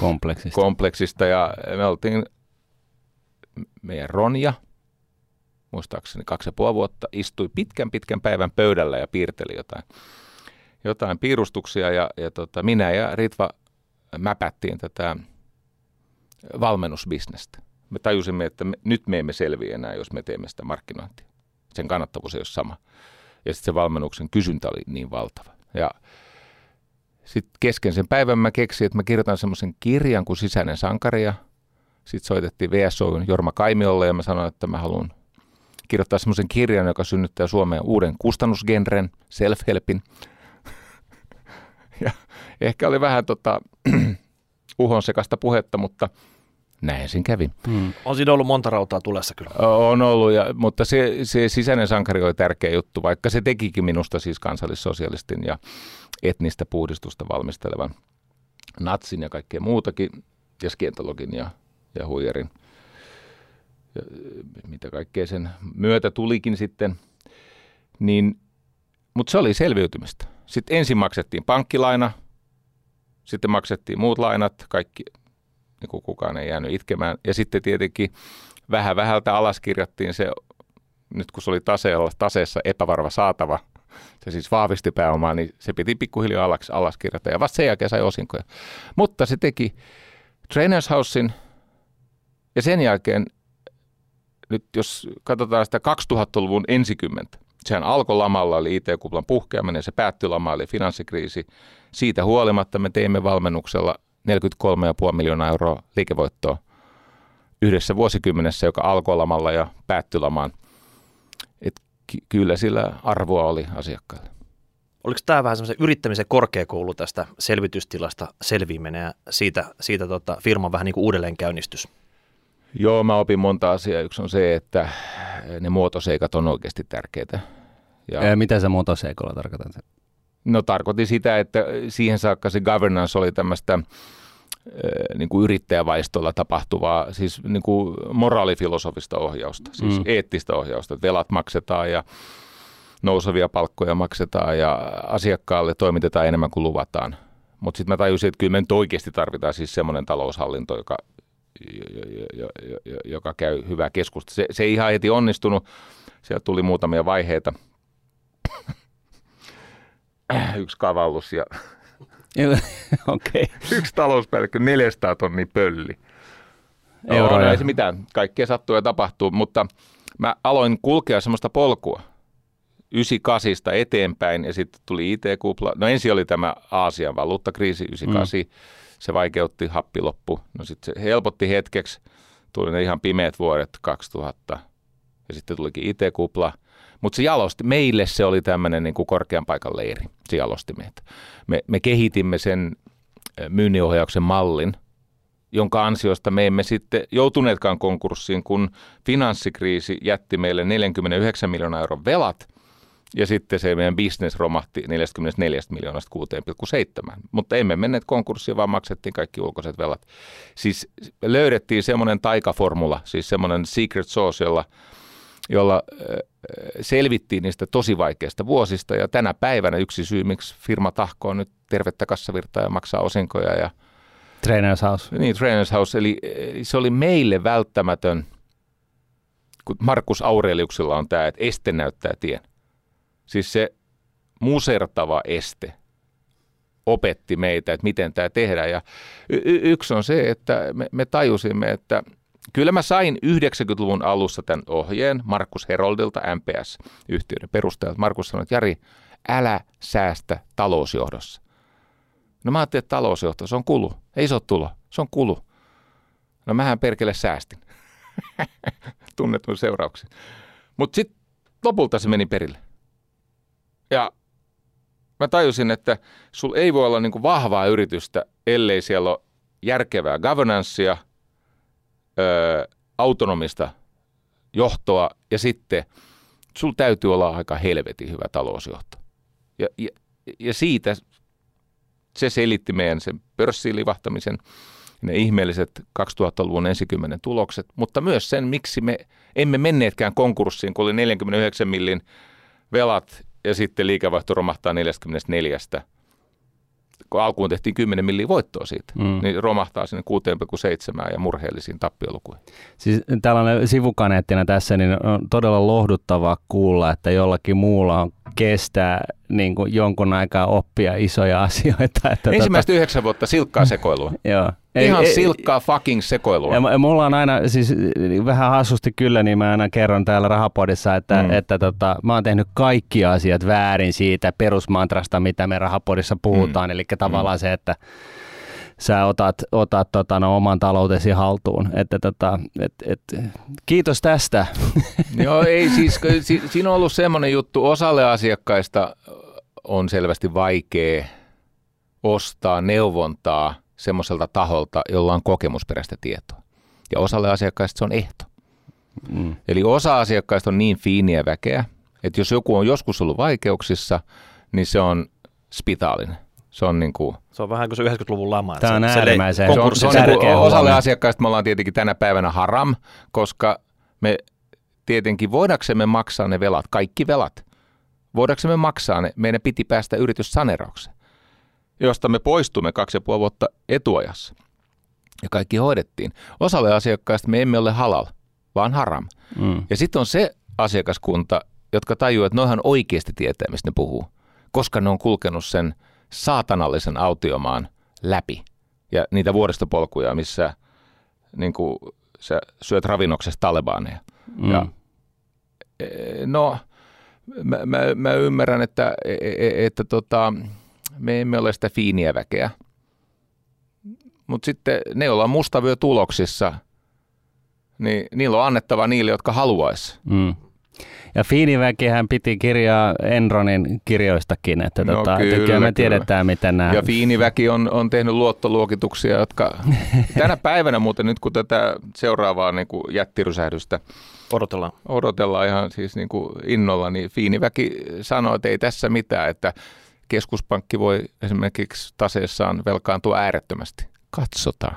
[SPEAKER 1] kompleksista.
[SPEAKER 2] kompleksista ja me oltiin meidän Ronja, muistaakseni kaksi ja puoli vuotta, istui pitkän pitkän päivän pöydällä ja piirteli jotain, jotain piirustuksia ja, ja tota, minä ja Ritva mäpättiin tätä valmennusbisnestä. Me tajusimme, että me, nyt me emme selviä enää, jos me teemme sitä markkinointia. Sen kannattavuus ei ole sama. Ja sitten se valmennuksen kysyntä oli niin valtava. Ja sitten kesken sen päivän mä keksin, että mä kirjoitan semmoisen kirjan kuin Sisäinen sankari ja sitten soitettiin VSOyn Jorma Kaimiolle ja mä sanoin, että mä haluan kirjoittaa semmoisen kirjan, joka synnyttää Suomeen uuden kustannusgenren, self-helpin. ja ehkä oli vähän tota, uhon sekasta puhetta, mutta näin sen kävi.
[SPEAKER 1] Mm.
[SPEAKER 3] On siinä ollut monta rautaa tulessa kyllä.
[SPEAKER 2] On ollut, ja, mutta se, se sisäinen sankari oli tärkeä juttu, vaikka se tekikin minusta siis kansallissosialistin ja etnistä puhdistusta valmistelevan natsin ja kaikkea muutakin, ja skientologin ja, ja huijarin. Ja, mitä kaikkea sen myötä tulikin sitten, niin mutta se oli selviytymistä. Sitten ensin maksettiin pankkilaina, sitten maksettiin muut lainat, kaikki, niin kuin kukaan ei jäänyt itkemään. Ja sitten tietenkin vähän vähältä alaskirjattiin se, nyt kun se oli taseella, taseessa epävarva saatava, se siis vahvisti pääomaa, niin se piti pikkuhiljaa alas, alaskirjata ja vasta sen jälkeen sai osinkoja. Mutta se teki Trainers Housein ja sen jälkeen, nyt jos katsotaan sitä 2000-luvun ensikymmentä, sehän alkoi lamalla, oli IT-kuplan puhkeaminen, se päättyi lama, eli finanssikriisi. Siitä huolimatta me teimme valmennuksella 43,5 miljoonaa euroa liikevoittoa yhdessä vuosikymmenessä, joka alkoi lamalla ja päättyi lamaan. Et ky- kyllä sillä arvoa oli asiakkaille.
[SPEAKER 3] Oliko tämä vähän semmoisen yrittämisen korkeakoulu tästä selvitystilasta selviäminen ja siitä, siitä tota, firman vähän niin kuin uudelleenkäynnistys?
[SPEAKER 2] Joo, mä opin monta asiaa. Yksi on se, että ne muotoseikat on oikeasti tärkeitä.
[SPEAKER 1] Ja, ja mitä se muotoseikolla tarkoitan?
[SPEAKER 2] No tarkoitin sitä, että siihen saakka se governance oli tämmöistä niin kuin yrittäjävaistolla tapahtuvaa, siis niin kuin moraalifilosofista ohjausta, siis mm. eettistä ohjausta, että velat maksetaan ja nousevia palkkoja maksetaan ja asiakkaalle toimitetaan enemmän kuin luvataan. Mutta sitten mä tajusin, että kyllä me nyt oikeasti tarvitaan siis semmoinen taloushallinto, joka, joka käy hyvää keskustelua. Se, se ei ihan heti onnistunut, sieltä tuli muutamia vaiheita. Yksi kavallus ja
[SPEAKER 1] okay.
[SPEAKER 2] yksi talouspäällikkö, 400 tonni pölli.
[SPEAKER 1] Euroja.
[SPEAKER 2] No, ei se mitään, kaikkea sattuu ja tapahtuu, mutta mä aloin kulkea semmoista polkua 98 eteenpäin ja sitten tuli IT-kupla. No ensin oli tämä Aasian valuuttakriisi 98, mm. se vaikeutti, happi loppu. No sitten se helpotti hetkeksi, tuli ne ihan pimeät vuodet 2000 ja sitten tulikin IT-kupla. Mutta se jalosti, meille se oli tämmöinen niin kuin korkean paikan leiri, se jalosti meitä. Me, me kehitimme sen myynninohjauksen mallin, jonka ansiosta me emme sitten joutuneetkaan konkurssiin, kun finanssikriisi jätti meille 49 miljoonaa euron velat, ja sitten se meidän bisnes romahti 44 miljoonasta 6,7. Mutta emme menneet konkurssiin, vaan maksettiin kaikki ulkoiset velat. Siis löydettiin semmoinen taikaformula, siis semmoinen secret sauce, jolla, jolla selvittiin niistä tosi vaikeista vuosista. Ja tänä päivänä yksi syy, miksi firma tahkoo nyt tervettä kassavirtaa ja maksaa osinkoja. Ja,
[SPEAKER 1] Trainers House.
[SPEAKER 2] Niin, Trainers House. Eli, se oli meille välttämätön, kun Markus Aureliuksella on tämä, että este näyttää tien. Siis se musertava este opetti meitä, että miten tämä tehdään. Ja y- yksi on se, että me, me tajusimme, että kyllä mä sain 90-luvun alussa tämän ohjeen Markus Heroldilta, MPS-yhtiöiden perustajalta. Markus sanoi, että Jari, älä säästä talousjohdossa. No mä ajattelin, että talousjohto, se on kulu. Ei se ole tulo, se on kulu. No mähän perkele säästin. Tunnetun seurauksen. Mutta sitten lopulta se meni perille. Ja mä tajusin, että sul ei voi olla niin kuin vahvaa yritystä, ellei siellä ole järkevää governancea, ö, autonomista johtoa ja sitten sul täytyy olla aika helvetin hyvä talousjohto. Ja, ja, ja siitä se selitti meidän sen pörssiin livahtamisen, ne ihmeelliset 2000-luvun ensikymmenen tulokset, mutta myös sen, miksi me emme menneetkään konkurssiin, kun oli 49 millin velat ja sitten liikevaihto romahtaa 44 kun alkuun tehtiin 10 milliä voittoa siitä, mm. niin romahtaa sinne 6,7 ja murheellisiin tappiolukuihin.
[SPEAKER 1] Siis tällainen sivukaneettina tässä, niin on todella lohduttavaa kuulla, että jollakin muulla on kestää niin kuin jonkun aikaa oppia isoja asioita. Että
[SPEAKER 2] Ensimmäistä tota... yhdeksän vuotta silkkaa sekoilua.
[SPEAKER 1] Joo.
[SPEAKER 2] Ei, Ihan ei, silkkaa fucking sekoilua.
[SPEAKER 1] Ja mulla on aina, siis vähän hassusti kyllä, niin mä aina kerron täällä Rahapodissa, että, mm. että tota, mä oon tehnyt kaikki asiat väärin siitä perusmantrasta, mitä me Rahapodissa puhutaan. Mm. Eli tavallaan mm. se, että sä otat, otat tota, no, oman taloutesi haltuun. Että, tota, et, et, kiitos tästä.
[SPEAKER 2] Joo, ei siis, si, siinä on ollut semmoinen juttu, osalle asiakkaista on selvästi vaikea ostaa neuvontaa semmoiselta taholta, jolla on kokemusperäistä tietoa. Ja osalle asiakkaista se on ehto. Mm. Eli osa asiakkaista on niin fiiniä väkeä, että jos joku on joskus ollut vaikeuksissa, niin se on spitaalinen. Se on, niin kuin,
[SPEAKER 3] se on vähän kuin se 90-luvun lama.
[SPEAKER 1] Tämä on äärimmäisen
[SPEAKER 2] se, on, se on niin kuin, osalle asiakkaista me ollaan tietenkin tänä päivänä haram, koska me tietenkin voidaksemme maksaa ne velat, kaikki velat, voidaanko me maksaa ne, meidän piti päästä yrityssaneraukseen, josta me poistumme kaksi ja puoli vuotta etuajassa. Ja kaikki hoidettiin. Osalle asiakkaista me emme ole halal, vaan haram. Mm. Ja sitten on se asiakaskunta, jotka tajuaa, että noihan oikeasti tietää, mistä ne puhuu, koska ne on kulkenut sen saatanallisen autiomaan läpi. Ja niitä vuoristopolkuja, missä niin kuin, sä syöt ravinnoksesta talebaaneja. Mm. Ja, e, no, mä, mä, mä ymmärrän, että, että, e, e, että tota, me emme ole sitä fiiniä väkeä. Mutta sitten ne, joilla on mustavyö tuloksissa, niin niillä on annettava niille, jotka haluaisi. Mm.
[SPEAKER 1] Ja Fiiniväkihän piti kirjaa Enronin kirjoistakin, että no, tota, kyllä, kyllä me tiedetään, miten nämä...
[SPEAKER 2] Ja Fiiniväki on, on tehnyt luottoluokituksia, jotka tänä päivänä muuten nyt, kun tätä seuraavaa niin kuin jättirysähdystä
[SPEAKER 3] odotellaan.
[SPEAKER 2] odotellaan ihan siis niin kuin innolla, niin Fiiniväki sanoi, että ei tässä mitään, että keskuspankki voi esimerkiksi taseessaan velkaantua äärettömästi. Katsotaan.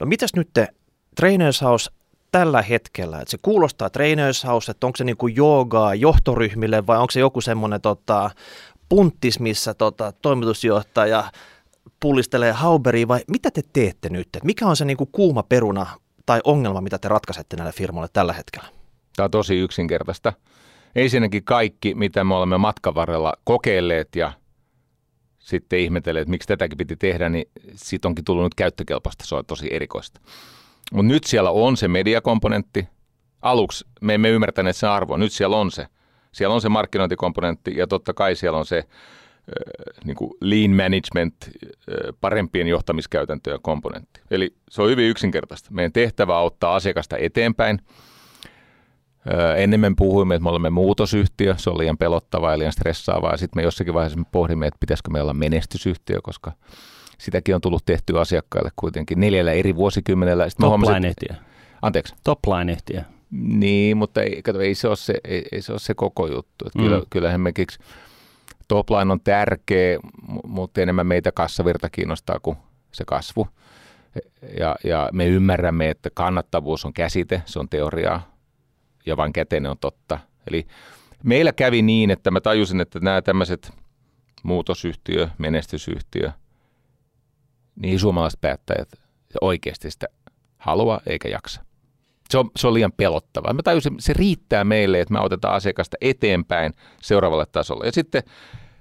[SPEAKER 3] No mitäs nyt te Trainers House tällä hetkellä? Että se kuulostaa Trainers House, että onko se niin kuin joogaa johtoryhmille vai onko se joku semmoinen tota, punttis, missä tota, toimitusjohtaja pullistelee Hauberia vai mitä te teette nyt? Et mikä on se niin kuin kuuma peruna tai ongelma, mitä te ratkaisette näille firmoille tällä hetkellä?
[SPEAKER 2] Tämä on tosi yksinkertaista. Ensinnäkin kaikki, mitä me olemme matkan varrella kokeilleet ja sitten ihmetelleet, että miksi tätäkin piti tehdä, niin siitä onkin tullut nyt käyttökelpoista. Se on tosi erikoista. Mutta nyt siellä on se mediakomponentti. Aluksi me emme ymmärtäneet sen arvoa. Nyt siellä on se. Siellä on se markkinointikomponentti ja totta kai siellä on se niin kuin lean management, parempien johtamiskäytäntöjen komponentti. Eli se on hyvin yksinkertaista. Meidän tehtävä auttaa asiakasta eteenpäin. Ennen me puhuimme, että me olemme muutosyhtiö, se on liian pelottavaa ja liian stressaavaa. Ja sitten me jossakin vaiheessa me pohdimme, että pitäisikö me olla menestysyhtiö, koska – sitäkin on tullut tehtyä asiakkaille kuitenkin neljällä eri vuosikymmenellä.
[SPEAKER 1] Topline-yhtiö.
[SPEAKER 2] Anteeksi?
[SPEAKER 1] Topline-yhtiö.
[SPEAKER 2] Niin, mutta ei, kato, ei, se, ole se, ei, ei se ole se koko juttu. Että mm. kyllä, kyllä esimerkiksi topline on tärkeä, mutta enemmän meitä kassavirta kiinnostaa kuin se kasvu. Ja, ja me ymmärrämme, että kannattavuus on käsite, se on teoriaa ja vain käteinen on totta. Eli meillä kävi niin, että mä tajusin, että nämä tämmöiset muutosyhtiö, menestysyhtiö – niin suomalaiset päättäjät oikeasti sitä halua eikä jaksa. Se on, se on liian pelottavaa. Mä tajusin, se riittää meille, että me otetaan asiakasta eteenpäin seuraavalle tasolle. Ja sitten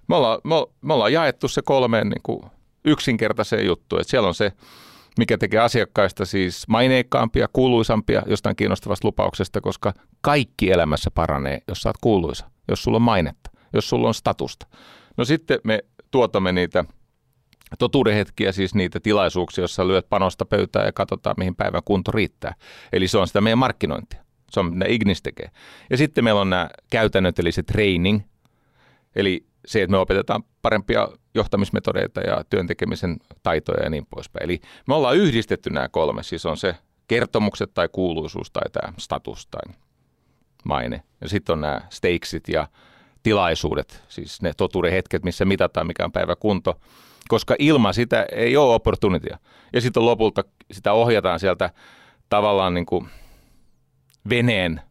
[SPEAKER 2] me ollaan, me, ollaan jaettu se kolmeen niin kuin yksinkertaiseen juttuun. Että siellä on se, mikä tekee asiakkaista siis maineikkaampia, kuuluisampia jostain kiinnostavasta lupauksesta, koska kaikki elämässä paranee, jos sä oot kuuluisa, jos sulla on mainetta, jos sulla on statusta. No sitten me tuotamme niitä totuudenhetkiä, siis niitä tilaisuuksia, joissa lyöt panosta pöytään ja katsotaan, mihin päivän kunto riittää. Eli se on sitä meidän markkinointia. Se on mitä Ignis tekee. Ja sitten meillä on nämä käytännöt, eli se training, eli se, että me opetetaan parempia johtamismetodeita ja työntekemisen taitoja ja niin poispäin. Eli me ollaan yhdistetty nämä kolme, siis on se kertomukset tai kuuluisuus tai tämä status tai maine. Ja sitten on nämä stakesit ja tilaisuudet, siis ne totuuden hetket, missä mitataan mikä on päivä kunto koska ilman sitä ei ole opportunitia. Ja sitten lopulta sitä ohjataan sieltä tavallaan niin kuin veneen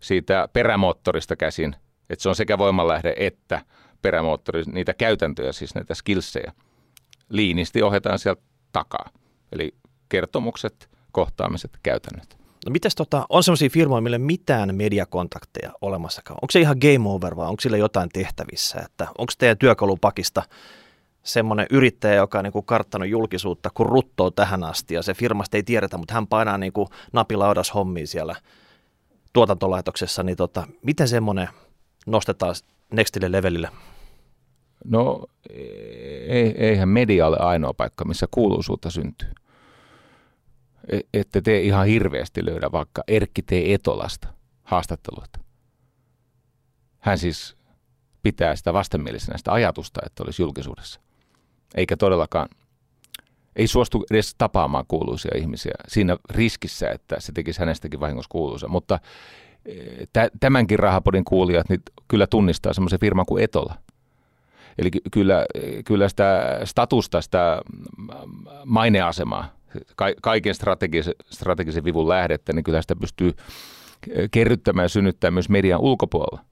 [SPEAKER 2] siitä perämoottorista käsin, että se on sekä voimanlähde että perämoottori, niitä käytäntöjä, siis näitä skillsejä. Liinisti ohjataan sieltä takaa. Eli kertomukset, kohtaamiset, käytännöt.
[SPEAKER 3] No mites tota, on sellaisia firmoja, mille mitään mediakontakteja olemassakaan? Onko se ihan game over vai onko sillä jotain tehtävissä? Että onko teidän työkalupakista semmoinen yrittäjä, joka on niin kuin karttanut julkisuutta kun ruttoo tähän asti ja se firmasta ei tiedetä, mutta hän painaa niin kuin napilaudas hommiin siellä tuotantolaitoksessa, niin tota, miten semmoinen nostetaan nextille levelille?
[SPEAKER 2] No ei, eihän media ole ainoa paikka, missä kuuluisuutta syntyy. E, että te ihan hirveästi löydä vaikka Erkki T. Etolasta haastatteluita. Hän siis pitää sitä vastenmielisenä sitä ajatusta, että olisi julkisuudessa eikä todellakaan, ei suostu edes tapaamaan kuuluisia ihmisiä siinä riskissä, että se tekisi hänestäkin vahingossa kuuluisa. Mutta eh, tämänkin rahapodin kuulijat niin kyllä tunnistaa semmoisen firman kuin Etola. Eli kyllä, kyllä sitä statusta, sitä maineasemaa, kaiken strategisen, strategisen vivun lähdettä, niin kyllä sitä pystyy kerryttämään ja synnyttämään myös median ulkopuolella.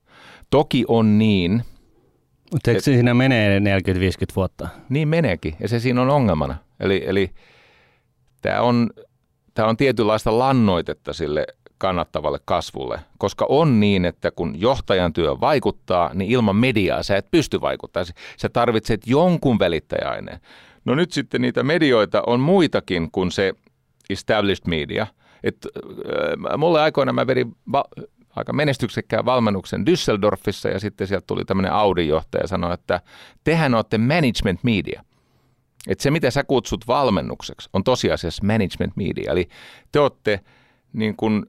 [SPEAKER 2] Toki on niin,
[SPEAKER 1] Mutta eikö siinä menee 40-50 vuotta?
[SPEAKER 2] niin meneekin, ja se siinä on ongelmana. Eli, eli tämä on, tää on tietynlaista lannoitetta sille kannattavalle kasvulle, koska on niin, että kun johtajan työ vaikuttaa, niin ilman mediaa sä et pysty vaikuttamaan. Sä tarvitset jonkun välittäjäaineen. No nyt sitten niitä medioita on muitakin kuin se established media. Et, äh, mulle aikoina mä vedin va- aika menestyksekkään valmennuksen Düsseldorfissa ja sitten sieltä tuli tämmöinen Audi-johtaja ja sanoi, että tehän olette management media. Että se, mitä sä kutsut valmennukseksi, on tosiasiassa management media. Eli te olette niin kuin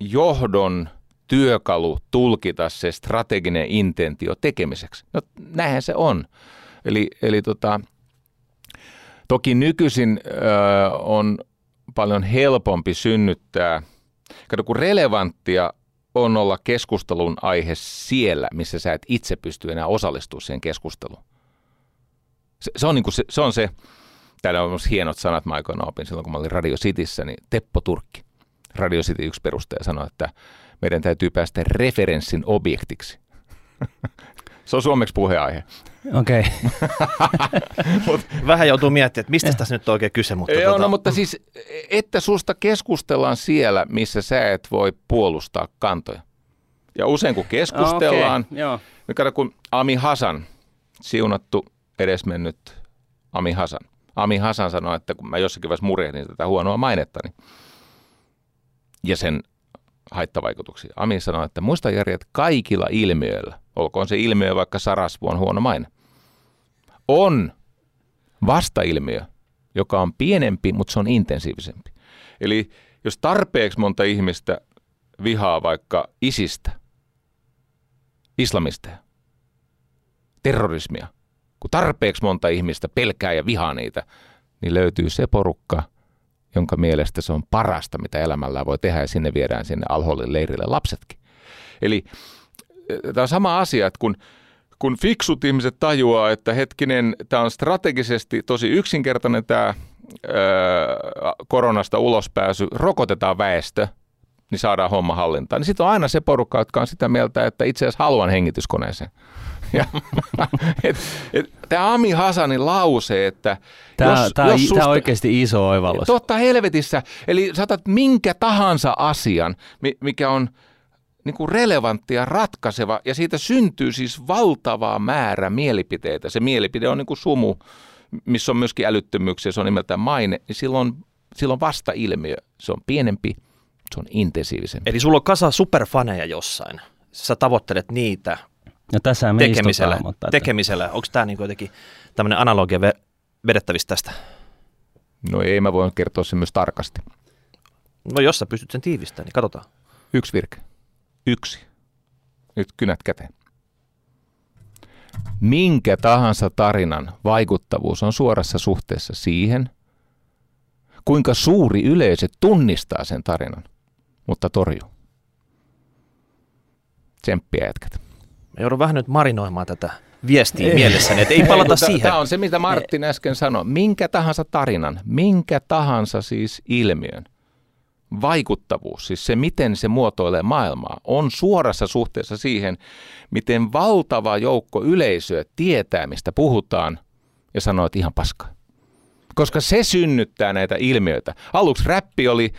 [SPEAKER 2] johdon työkalu tulkita se strateginen intentio tekemiseksi. No näinhän se on. Eli, eli tota, toki nykyisin ö, on paljon helpompi synnyttää, kato kun relevanttia on olla keskustelun aihe siellä, missä sä et itse pysty enää osallistumaan siihen keskusteluun. Se, se, on, niin se, se on se, täällä on hienot sanat, mä aikoinaan opin silloin, kun mä olin Radio Cityssä, niin Teppo Turkki, Radio City yksi perustaja, sanoi, että meidän täytyy päästä referenssin objektiksi. se on suomeksi puheaihe.
[SPEAKER 1] Okei.
[SPEAKER 3] Vähän joutuu miettimään, että mistä tässä nyt on oikein kyse. Mutta
[SPEAKER 2] Joo,
[SPEAKER 3] tota,
[SPEAKER 2] no, mutta siis, että susta keskustellaan siellä, missä sä et voi puolustaa kantoja. Ja usein kun keskustellaan,
[SPEAKER 1] Okei, joo.
[SPEAKER 2] niin kun Ami Hasan, siunattu edesmennyt Ami Hasan. Ami Hasan sanoi, että kun mä jossakin vaiheessa murehdin tätä huonoa mainettani ja sen haittavaikutuksia. Ami sanoi, että muista Jari, että kaikilla ilmiöillä, olkoon se ilmiö vaikka Sarasvu on huono maine, on vastailmiö, joka on pienempi, mutta se on intensiivisempi. Eli jos tarpeeksi monta ihmistä vihaa vaikka isistä, islamisteja, terrorismia, kun tarpeeksi monta ihmistä pelkää ja vihaa niitä, niin löytyy se porukka, jonka mielestä se on parasta, mitä elämällä voi tehdä, ja sinne viedään sinne alhollin leirille lapsetkin. Eli tämä on sama asia, että kun, kun fiksut ihmiset tajuaa, että hetkinen, tämä on strategisesti tosi yksinkertainen tämä koronasta ulospääsy, rokotetaan väestö, niin saadaan homma hallintaan. Niin sitten on aina se porukka, jotka on sitä mieltä, että itse asiassa haluan hengityskoneeseen. Ja, et, et, tämä Ami Hasanin lause, että
[SPEAKER 1] Tämä,
[SPEAKER 2] jos,
[SPEAKER 1] tämä,
[SPEAKER 2] jos
[SPEAKER 1] on,
[SPEAKER 2] susta,
[SPEAKER 1] tämä oikeasti iso oivallus.
[SPEAKER 2] Totta helvetissä. Eli saatat minkä tahansa asian, mi- mikä on niin kuin relevantti ja ratkaiseva, ja siitä syntyy siis valtava määrä mielipiteitä. Se mielipide on niin kuin sumu, missä on myöskin älyttömyyksiä, se on nimeltään maine, niin silloin, silloin vasta ilmiö. Se on pienempi, se on intensiivisempi.
[SPEAKER 3] Eli sulla on kasa superfaneja jossain. Sä tavoittelet niitä
[SPEAKER 1] No tässä me
[SPEAKER 3] tekemisellä.
[SPEAKER 1] istutaan, mutta että-
[SPEAKER 3] tekemisellä. Onko tämä niin jotenkin tämmöinen analogia ve- vedettävissä tästä?
[SPEAKER 2] No ei, mä voin kertoa sen myös tarkasti.
[SPEAKER 3] No jos sä pystyt sen tiivistämään, niin katsotaan.
[SPEAKER 2] Yksi virke. Yksi. Nyt kynät käteen. Minkä tahansa tarinan vaikuttavuus on suorassa suhteessa siihen, kuinka suuri yleisö tunnistaa sen tarinan, mutta torjuu. Tsemppiä jätkät.
[SPEAKER 3] Mä joudun vähän nyt marinoimaan tätä viestiä mielessäni, että ei palata siihen.
[SPEAKER 2] Tämä on se, mitä Martin äsken sanoi. Minkä tahansa tarinan, minkä tahansa siis ilmiön vaikuttavuus, siis se miten se muotoilee maailmaa, on suorassa suhteessa siihen, miten valtava joukko yleisöä tietää, mistä puhutaan, ja sanoo, että ihan paska. Koska se synnyttää näitä ilmiöitä. Aluksi räppi oli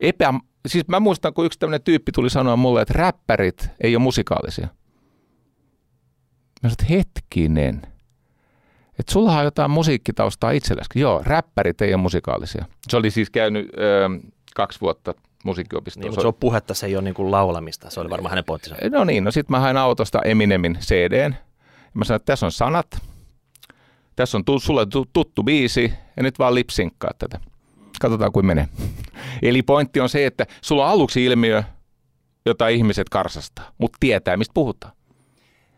[SPEAKER 2] epä... Siis mä muistan, kun yksi tämmöinen tyyppi tuli sanoa mulle, että räppärit ei ole musikaalisia. Mä sanoin, että hetkinen. Että sulla on jotain musiikkitaustaa itselläsi. Joo, räppärit ei ole musikaalisia. Se oli siis käynyt ö, kaksi vuotta musiikkiopistossa.
[SPEAKER 3] Niin, mutta se on puhetta, se ei ole niin kuin laulamista. Se oli varmaan hänen pointtinsa.
[SPEAKER 2] No niin, no sitten mä hain autosta Eminemin CDn. Mä sanoin, että tässä on sanat, tässä on tu- sulle tu- tuttu biisi ja nyt vaan lipsinkkaa tätä. Katsotaan kuin menee. Eli pointti on se, että sulla on aluksi ilmiö, jota ihmiset karsastaa, mutta tietää, mistä puhutaan.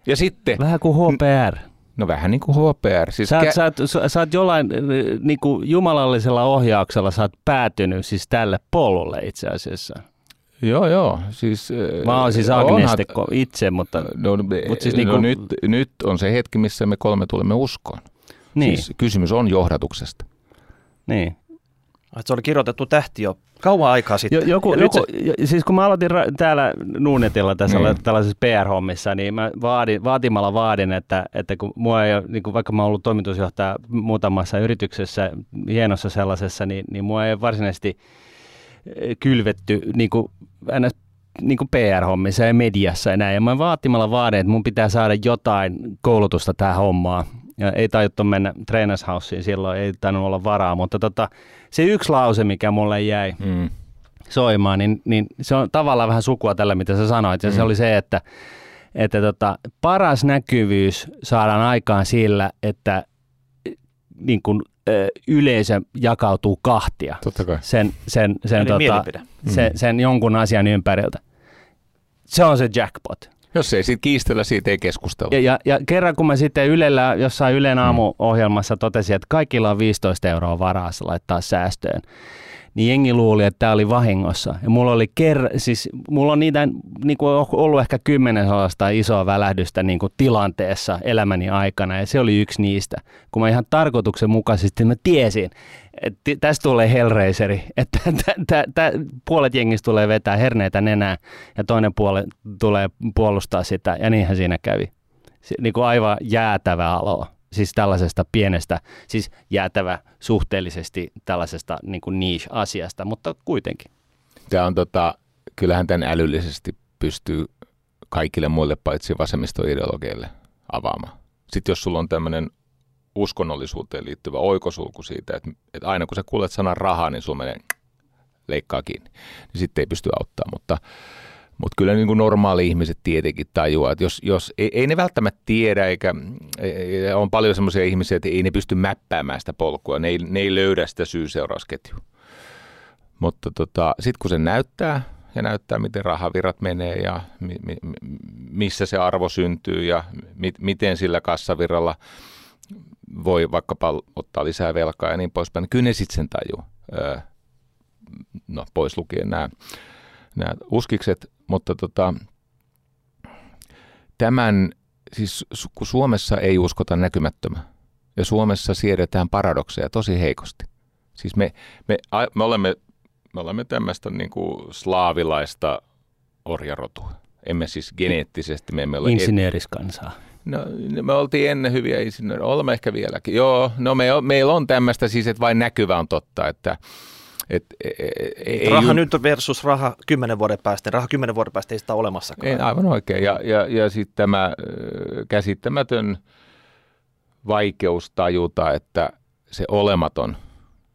[SPEAKER 2] Ja sitten,
[SPEAKER 1] Vähän kuin HPR.
[SPEAKER 2] no vähän niin kuin HPR. Siis
[SPEAKER 1] Sä, oot,
[SPEAKER 2] kä-
[SPEAKER 1] sä, oot, sä, sä oot jollain niin kuin jumalallisella ohjauksella sä oot päätynyt siis tälle polulle itse asiassa.
[SPEAKER 2] Joo, joo. Siis,
[SPEAKER 1] Mä oon siis
[SPEAKER 2] onhan-
[SPEAKER 1] agnestikko itse, mutta
[SPEAKER 2] No,
[SPEAKER 1] Mut
[SPEAKER 2] Mut
[SPEAKER 1] siis niinku-
[SPEAKER 2] no nyt, nyt on se hetki, missä me kolme tulemme uskoon.
[SPEAKER 1] niin,
[SPEAKER 2] Siis kysymys on johdatuksesta.
[SPEAKER 1] niin.
[SPEAKER 3] Että se oli kirjoitettu tähti jo Kauan aikaa sitten.
[SPEAKER 1] Jo, joku,
[SPEAKER 3] Ja
[SPEAKER 1] joku,
[SPEAKER 3] se-
[SPEAKER 1] siis kun mä aloitin ra- täällä Nuunetilla tässä
[SPEAKER 2] niin.
[SPEAKER 1] tällaisessa PR-hommissa, niin mä vaadin, vaatimalla vaadin, että, että kun mua ei ole, niin kuin vaikka mä oon ollut toimitusjohtaja muutamassa yrityksessä, hienossa sellaisessa, niin, niin mua ei varsinaisesti eh, kylvetty niin kuin, ns. Niin kuin PR-hommissa ja mediassa ja näin. Ja mä vaatimalla vaadin, että mun pitää saada jotain koulutusta tähän hommaan. Ja ei tajuttu mennä trainershouseen silloin, ei tainnut olla varaa, mutta tota, se yksi lause, mikä mulle jäi,
[SPEAKER 2] Mm.
[SPEAKER 1] soimaan, niin, niin se on tavallaan vähän sukua tällä, mitä sä sanoit. Ja mm. se oli se, että, että tota, paras näkyvyys saadaan aikaan sillä, että niin kun, ö, yleisö jakautuu kahtia
[SPEAKER 2] Totta kai.
[SPEAKER 1] sen, sen, sen,
[SPEAKER 3] Eli
[SPEAKER 1] tota,
[SPEAKER 3] mielipide.
[SPEAKER 1] sen, sen jonkun asian ympäriltä. Se on se jackpot.
[SPEAKER 2] Jos ei siitä kiistellä, siitä ei keskustella.
[SPEAKER 1] Ja, ja, ja kerran kun mä sitten Ylellä, jossain Ylen aamuohjelmassa totesin, että kaikilla on 15 euroa varaa laittaa säästöön, niin jengi luuli, että tämä oli vahingossa. Ja mulla oli ker- siis mulla on niitä niin kuin ollut ehkä kymmenen sellaista isoa välähdystä niin kuin tilanteessa elämäni aikana, ja se oli yksi niistä. Kun mä ihan tarkoituksenmukaisesti mä tiesin, että tästä tulee Hellraiseri, että tä- tä- tä- puolet jengistä tulee vetää herneitä nenää, ja toinen puoli tulee puolustaa sitä, ja niinhän siinä kävi. Niin kuin aivan jäätävä alo. Siis tällaisesta pienestä, siis jäätävä suhteellisesti tällaisesta niin kuin niche-asiasta, mutta kuitenkin.
[SPEAKER 2] Tämä on tota, kyllähän tämän älyllisesti pystyy kaikille muille paitsi vasemmistoideologeille avaamaan. Sitten jos sulla on tämmöinen uskonnollisuuteen liittyvä oikosulku siitä, että, että aina kun sä kuulet sanan rahaa, niin sulla menee leikkaa kiinni, niin sitten ei pysty auttamaan. Mutta, mutta kyllä niin kuin normaali ihmiset tietenkin tajuaa, että jos, jos ei, ei ne välttämättä tiedä, eikä ei- on paljon semmoisia ihmisiä, että ei ne pysty mäppäämään sitä polkua, ne ei, ne ei löydä sitä syy-seurausketjua. Mutta tota, sitten kun se näyttää ja näyttää, miten rahavirrat menee ja mi, mi- missä se arvo syntyy ja mi, miten sillä kassavirralla voi vaikkapa ottaa lisää velkaa ja niin poispäin, kyllä ne sitten sen tajuu. Öö, no pois lukien nämä, nämä uskikset, mutta tota, tämän, siis kun Suomessa ei uskota näkymättömää ja Suomessa siedetään paradokseja tosi heikosti. Siis me, me, me olemme me olemme tämmöistä niin kuin slaavilaista orjarotua. Emme siis geneettisesti, me emme ole...
[SPEAKER 1] Insinööriskansaa.
[SPEAKER 2] No, me oltiin ennen hyviä insinöörejä, olemme ehkä vieläkin. Joo, no me, meillä on tämmöistä siis, että vain näkyvä on totta, että et, e, e, ei,
[SPEAKER 3] Raha
[SPEAKER 2] ju-
[SPEAKER 3] nyt versus raha kymmenen vuoden päästä. Raha kymmenen vuoden päästä ei sitä ole olemassakaan.
[SPEAKER 2] Ei, aivan oikein. Ja, ja, ja sitten tämä käsittämätön vaikeus tajuta, että se olematon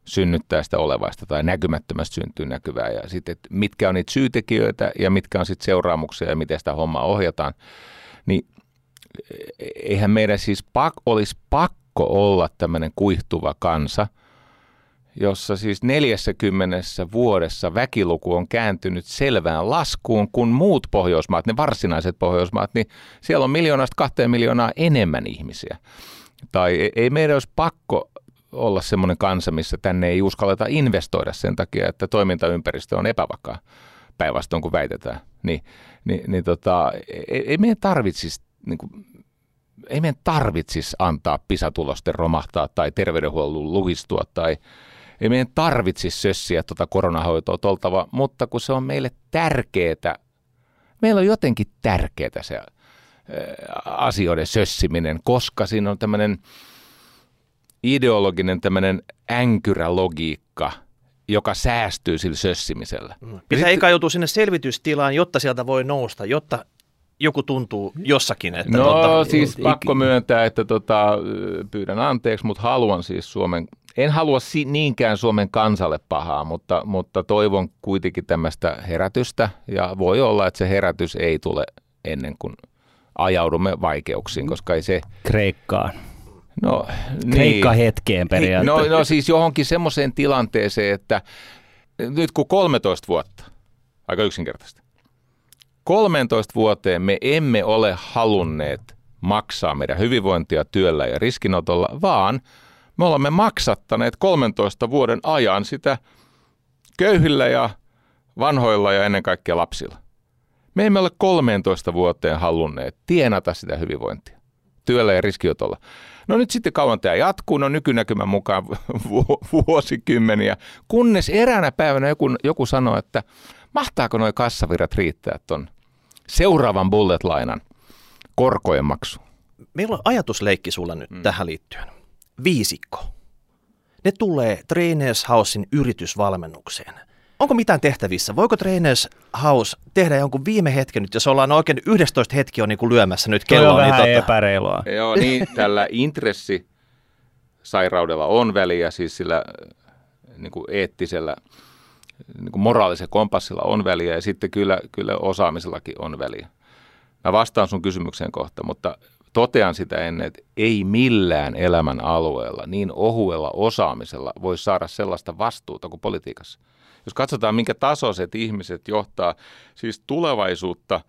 [SPEAKER 2] synnyttää sitä olevaista tai näkymättömästä syntyy näkyvää. Ja sitten, mitkä on niitä syytekijöitä ja mitkä on sitten seuraamuksia ja miten sitä hommaa ohjataan. Niin e- eihän meidän siis pak, olisi pakko olla tämmöinen kuihtuva kansa, jossa siis 40 vuodessa väkiluku on kääntynyt selvään laskuun, kun muut Pohjoismaat, ne varsinaiset Pohjoismaat, niin siellä on miljoonasta kahteen miljoonaa enemmän ihmisiä. Tai ei- ei meidän olisi pakko olla semmoinen kansa, missä tänne ei uskalleta investoida sen takia, että toimintaympäristö on epävakaa päinvastoin kuin väitetään. Niin, niin, niin tota, ei, ei meidän tarvitsisi niin kuin, ei meidän tarvitsisi antaa pisatulosten romahtaa tai terveydenhuollon luhistua tai ei meidän tarvitsisi sössiä tuota koronahoitoa toltava, mutta kun se on meille tärkeää, meillä on jotenkin tärkeää se asioiden sössiminen, koska siinä on tämmöinen ideologinen tämmöinen änkyrälogiikka, joka säästyy sillä sössimisellä.
[SPEAKER 3] Pitää eikä joutua sinne selvitystilaan, jotta sieltä voi nousta, jotta joku tuntuu jossakin. Että
[SPEAKER 2] No
[SPEAKER 3] tota,
[SPEAKER 2] siis
[SPEAKER 1] ik-
[SPEAKER 2] pakko myöntää, että tota, pyydän anteeksi, mutta haluan siis Suomen, en halua si- niinkään Suomen kansalle pahaa, mutta, mutta toivon kuitenkin tämmöistä herätystä ja voi olla, että se herätys ei tule ennen kuin ajaudumme vaikeuksiin, koska ei se,
[SPEAKER 1] Kreikkaan.
[SPEAKER 2] no
[SPEAKER 1] Kreikka hetkeen
[SPEAKER 2] Hei,
[SPEAKER 1] periaatteessa.
[SPEAKER 2] no, no siis johonkin semmoiseen tilanteeseen, että nyt kun 13 vuotta, aika yksinkertaista, 13 vuoteen me emme ole halunneet maksaa meidän hyvinvointia työllä ja riskinotolla, vaan me olemme maksattaneet 13 vuoden ajan sitä köyhillä ja vanhoilla ja ennen kaikkea lapsilla. Me emme ole 13 vuoteen halunneet tienata sitä hyvinvointia. työllä ja riskiotolla. No nyt sitten kauan tämä jatkuu, no nykynäkymän mukaan vuosikymmeniä, kunnes eräänä päivänä joku, joku sanoo, että mahtaako nuo kassavirrat riittää tuon seuraavan bullet-lainan korkojen maksu.
[SPEAKER 3] Meillä on ajatusleikki sulla nyt mm. tähän liittyen. Viisikko. Ne tulee Trainers Housein yritysvalmennukseen. Onko mitään tehtävissä? Voiko Trainers House tehdä jonkun viime hetken nyt, jos ollaan oikein 11 hetki on niin kuin lyömässä nyt kelloa?
[SPEAKER 1] on
[SPEAKER 3] niin
[SPEAKER 1] vähän tota... epäreilua.
[SPEAKER 2] Joo, niin tällä intressi sairaudella on väliä, siis sillä niin kuin eettisellä, niin kuin moraalisen kompassilla on väliä ja sitten kyllä, kyllä osaamisellakin on väliä. Mä vastaan sun kysymykseen kohta, mutta totean sitä ennen, että ei millään elämän alueella niin ohuella osaamisella voi saada sellaista vastuuta kuin politiikassa. Jos katsotaan, minkä tasoiset ihmiset johtaa siis tulevaisuutta,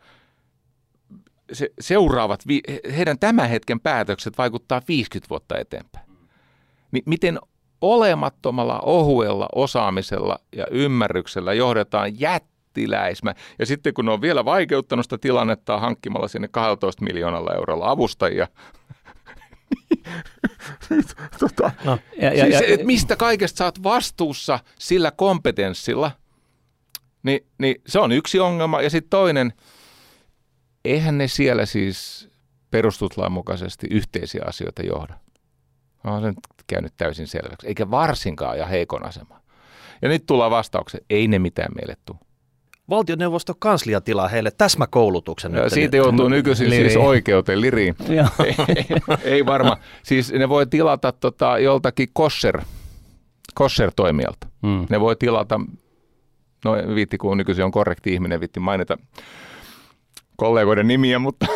[SPEAKER 2] se, seuraavat, heidän tämän hetken päätökset vaikuttaa 50 vuotta eteenpäin. Miten olemattomalla, ohuella osaamisella ja ymmärryksellä johdetaan jättiläismä. Ja sitten kun ne on vielä vaikeuttanut sitä tilannetta hankkimalla sinne 12 miljoonalla eurolla avustajia, tota, no, ja, ja, siis, ja, et mistä kaikesta saat vastuussa sillä kompetenssilla, niin, niin se on yksi ongelma. Ja sitten toinen, eihän ne siellä siis perustuslain mukaisesti yhteisiä asioita johda. On se käynyt täysin selväksi, eikä varsinkaan ja heikon asema. Ja nyt tullaan vastaukseen, ei ne mitään meille tule
[SPEAKER 3] valtioneuvosto kanslia tilaa heille täsmäkoulutuksen.
[SPEAKER 2] Ja siitä joutuu nykyisin liriin. siis oikeuteen liriin. ei, ei varma. Siis ne voi tilata tota, joltakin kosher, kosher-toimijalta. Hmm. Ne voi tilata, no viitti kun nykyisin on korrekti ihminen, viitti mainita kollegoiden nimiä, mutta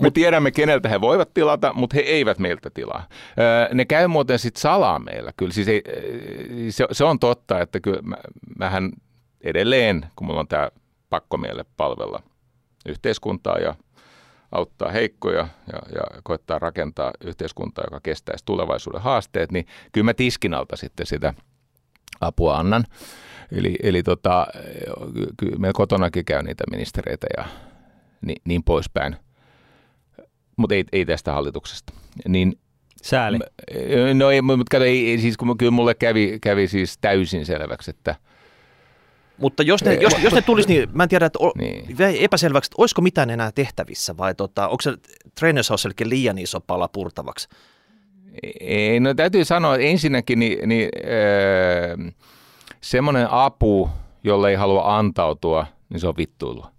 [SPEAKER 2] me tiedämme, keneltä he voivat tilata, mutta he eivät meiltä tilaa. Ne käy muuten sitten salaa meillä. Kyllä siis ei, se, se on totta, että kyllä mä, mähän edelleen, kun mulla on tämä pakkomielle palvella yhteiskuntaa ja auttaa heikkoja ja, ja koettaa rakentaa yhteiskuntaa, joka kestäisi tulevaisuuden haasteet, niin kyllä mä tiskin alta sitten sitä apua annan. Eli, eli tota, kyllä meillä kotonakin käy niitä ministereitä ja niin, niin poispäin. Mutta ei, ei tästä hallituksesta. Niin,
[SPEAKER 1] Sääli.
[SPEAKER 2] No ei, mutta kato, ei, siis kun kyllä mulle kävi, kävi siis täysin selväksi, että –
[SPEAKER 3] mutta jos ne, jos, jos ne tulisi, niin mä en tiedä, että o, niin. epäselväksi, että olisiko mitään enää tehtävissä vai tota, onko se Trainers liian iso pala purtavaksi?
[SPEAKER 2] Ei, no täytyy sanoa, että ensinnäkin niin, niin, äh, semmoinen apu, jolle ei halua antautua, niin se on vittuilua.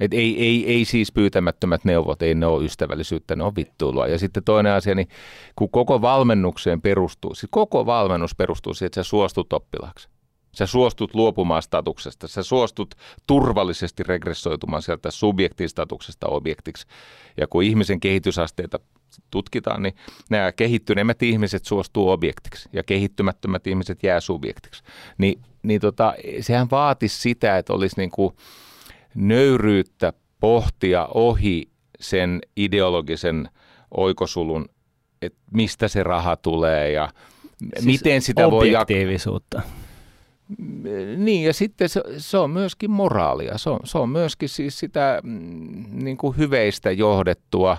[SPEAKER 2] Et ei, ei, ei siis pyytämättömät neuvot, ei ne ole ystävällisyyttä, ne on vittuilua. Ja sitten toinen asia, niin kun koko valmennukseen perustuu, siis koko valmennus perustuu siihen, että sä suostut oppilaaksi. Sä suostut luopumaan statuksesta, sä suostut turvallisesti regressoitumaan sieltä subjektistatuksesta objektiksi. Ja kun ihmisen kehitysasteita tutkitaan, niin nämä kehittyneemmät ihmiset suostuu objektiksi ja kehittymättömät ihmiset jää subjektiksi. Ni, niin tota, sehän vaatisi sitä, että olisi niin kuin nöyryyttä pohtia ohi sen ideologisen oikosulun, että mistä se raha tulee ja siis miten sitä voi
[SPEAKER 1] jakaa.
[SPEAKER 2] Niin, ja sitten se, se on myöskin moraalia. Se on, se on myöskin siis sitä mm, niin kuin hyveistä johdettua,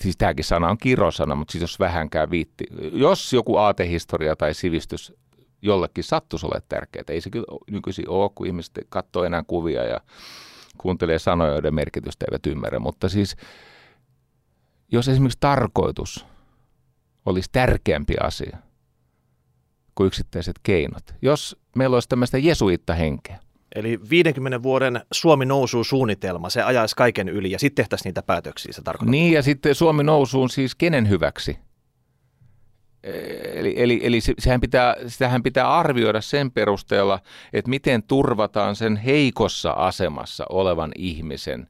[SPEAKER 2] siis tämäkin sana on kirosana, mutta siis jos vähänkään viitti. Jos joku aatehistoria tai sivistys jollekin sattuisi olla tärkeää, ei se kyllä nykyisin ole, kun ihmiset katsoo enää kuvia ja kuuntelee sanoja, joiden merkitystä eivät ymmärrä. Mutta siis, jos esimerkiksi tarkoitus olisi tärkeämpi asia – kuin yksittäiset keinot. Jos meillä olisi tämmöistä jesuittahenkeä.
[SPEAKER 3] Eli 50 vuoden Suomi nousuu suunnitelma, se ajaisi kaiken yli ja sitten tehtäisiin niitä päätöksiä, se tarkoittaa.
[SPEAKER 2] Niin ja sitten Suomi nousuun siis kenen hyväksi? Eli, eli, eli sehän pitää, sitähän pitää arvioida sen perusteella, että miten turvataan sen heikossa asemassa olevan ihmisen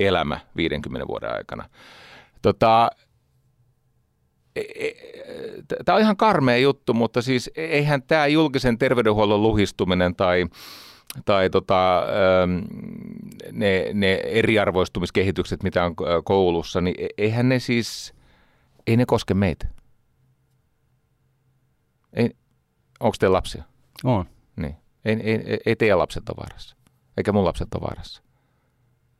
[SPEAKER 2] elämä 50 vuoden aikana. Tota, E, e, tämä on ihan karmea juttu, mutta siis eihän tämä julkisen terveydenhuollon luhistuminen tai, tai tota, ne, ne eriarvoistumiskehitykset, mitä on koulussa, niin e, eihän ne siis, ei ne koske meitä. Ei, onko teillä lapsia?
[SPEAKER 1] On.
[SPEAKER 2] Niin. Ei, ei, ei teidän lapset ole vaarassa, eikä mun lapset ole vaarassa.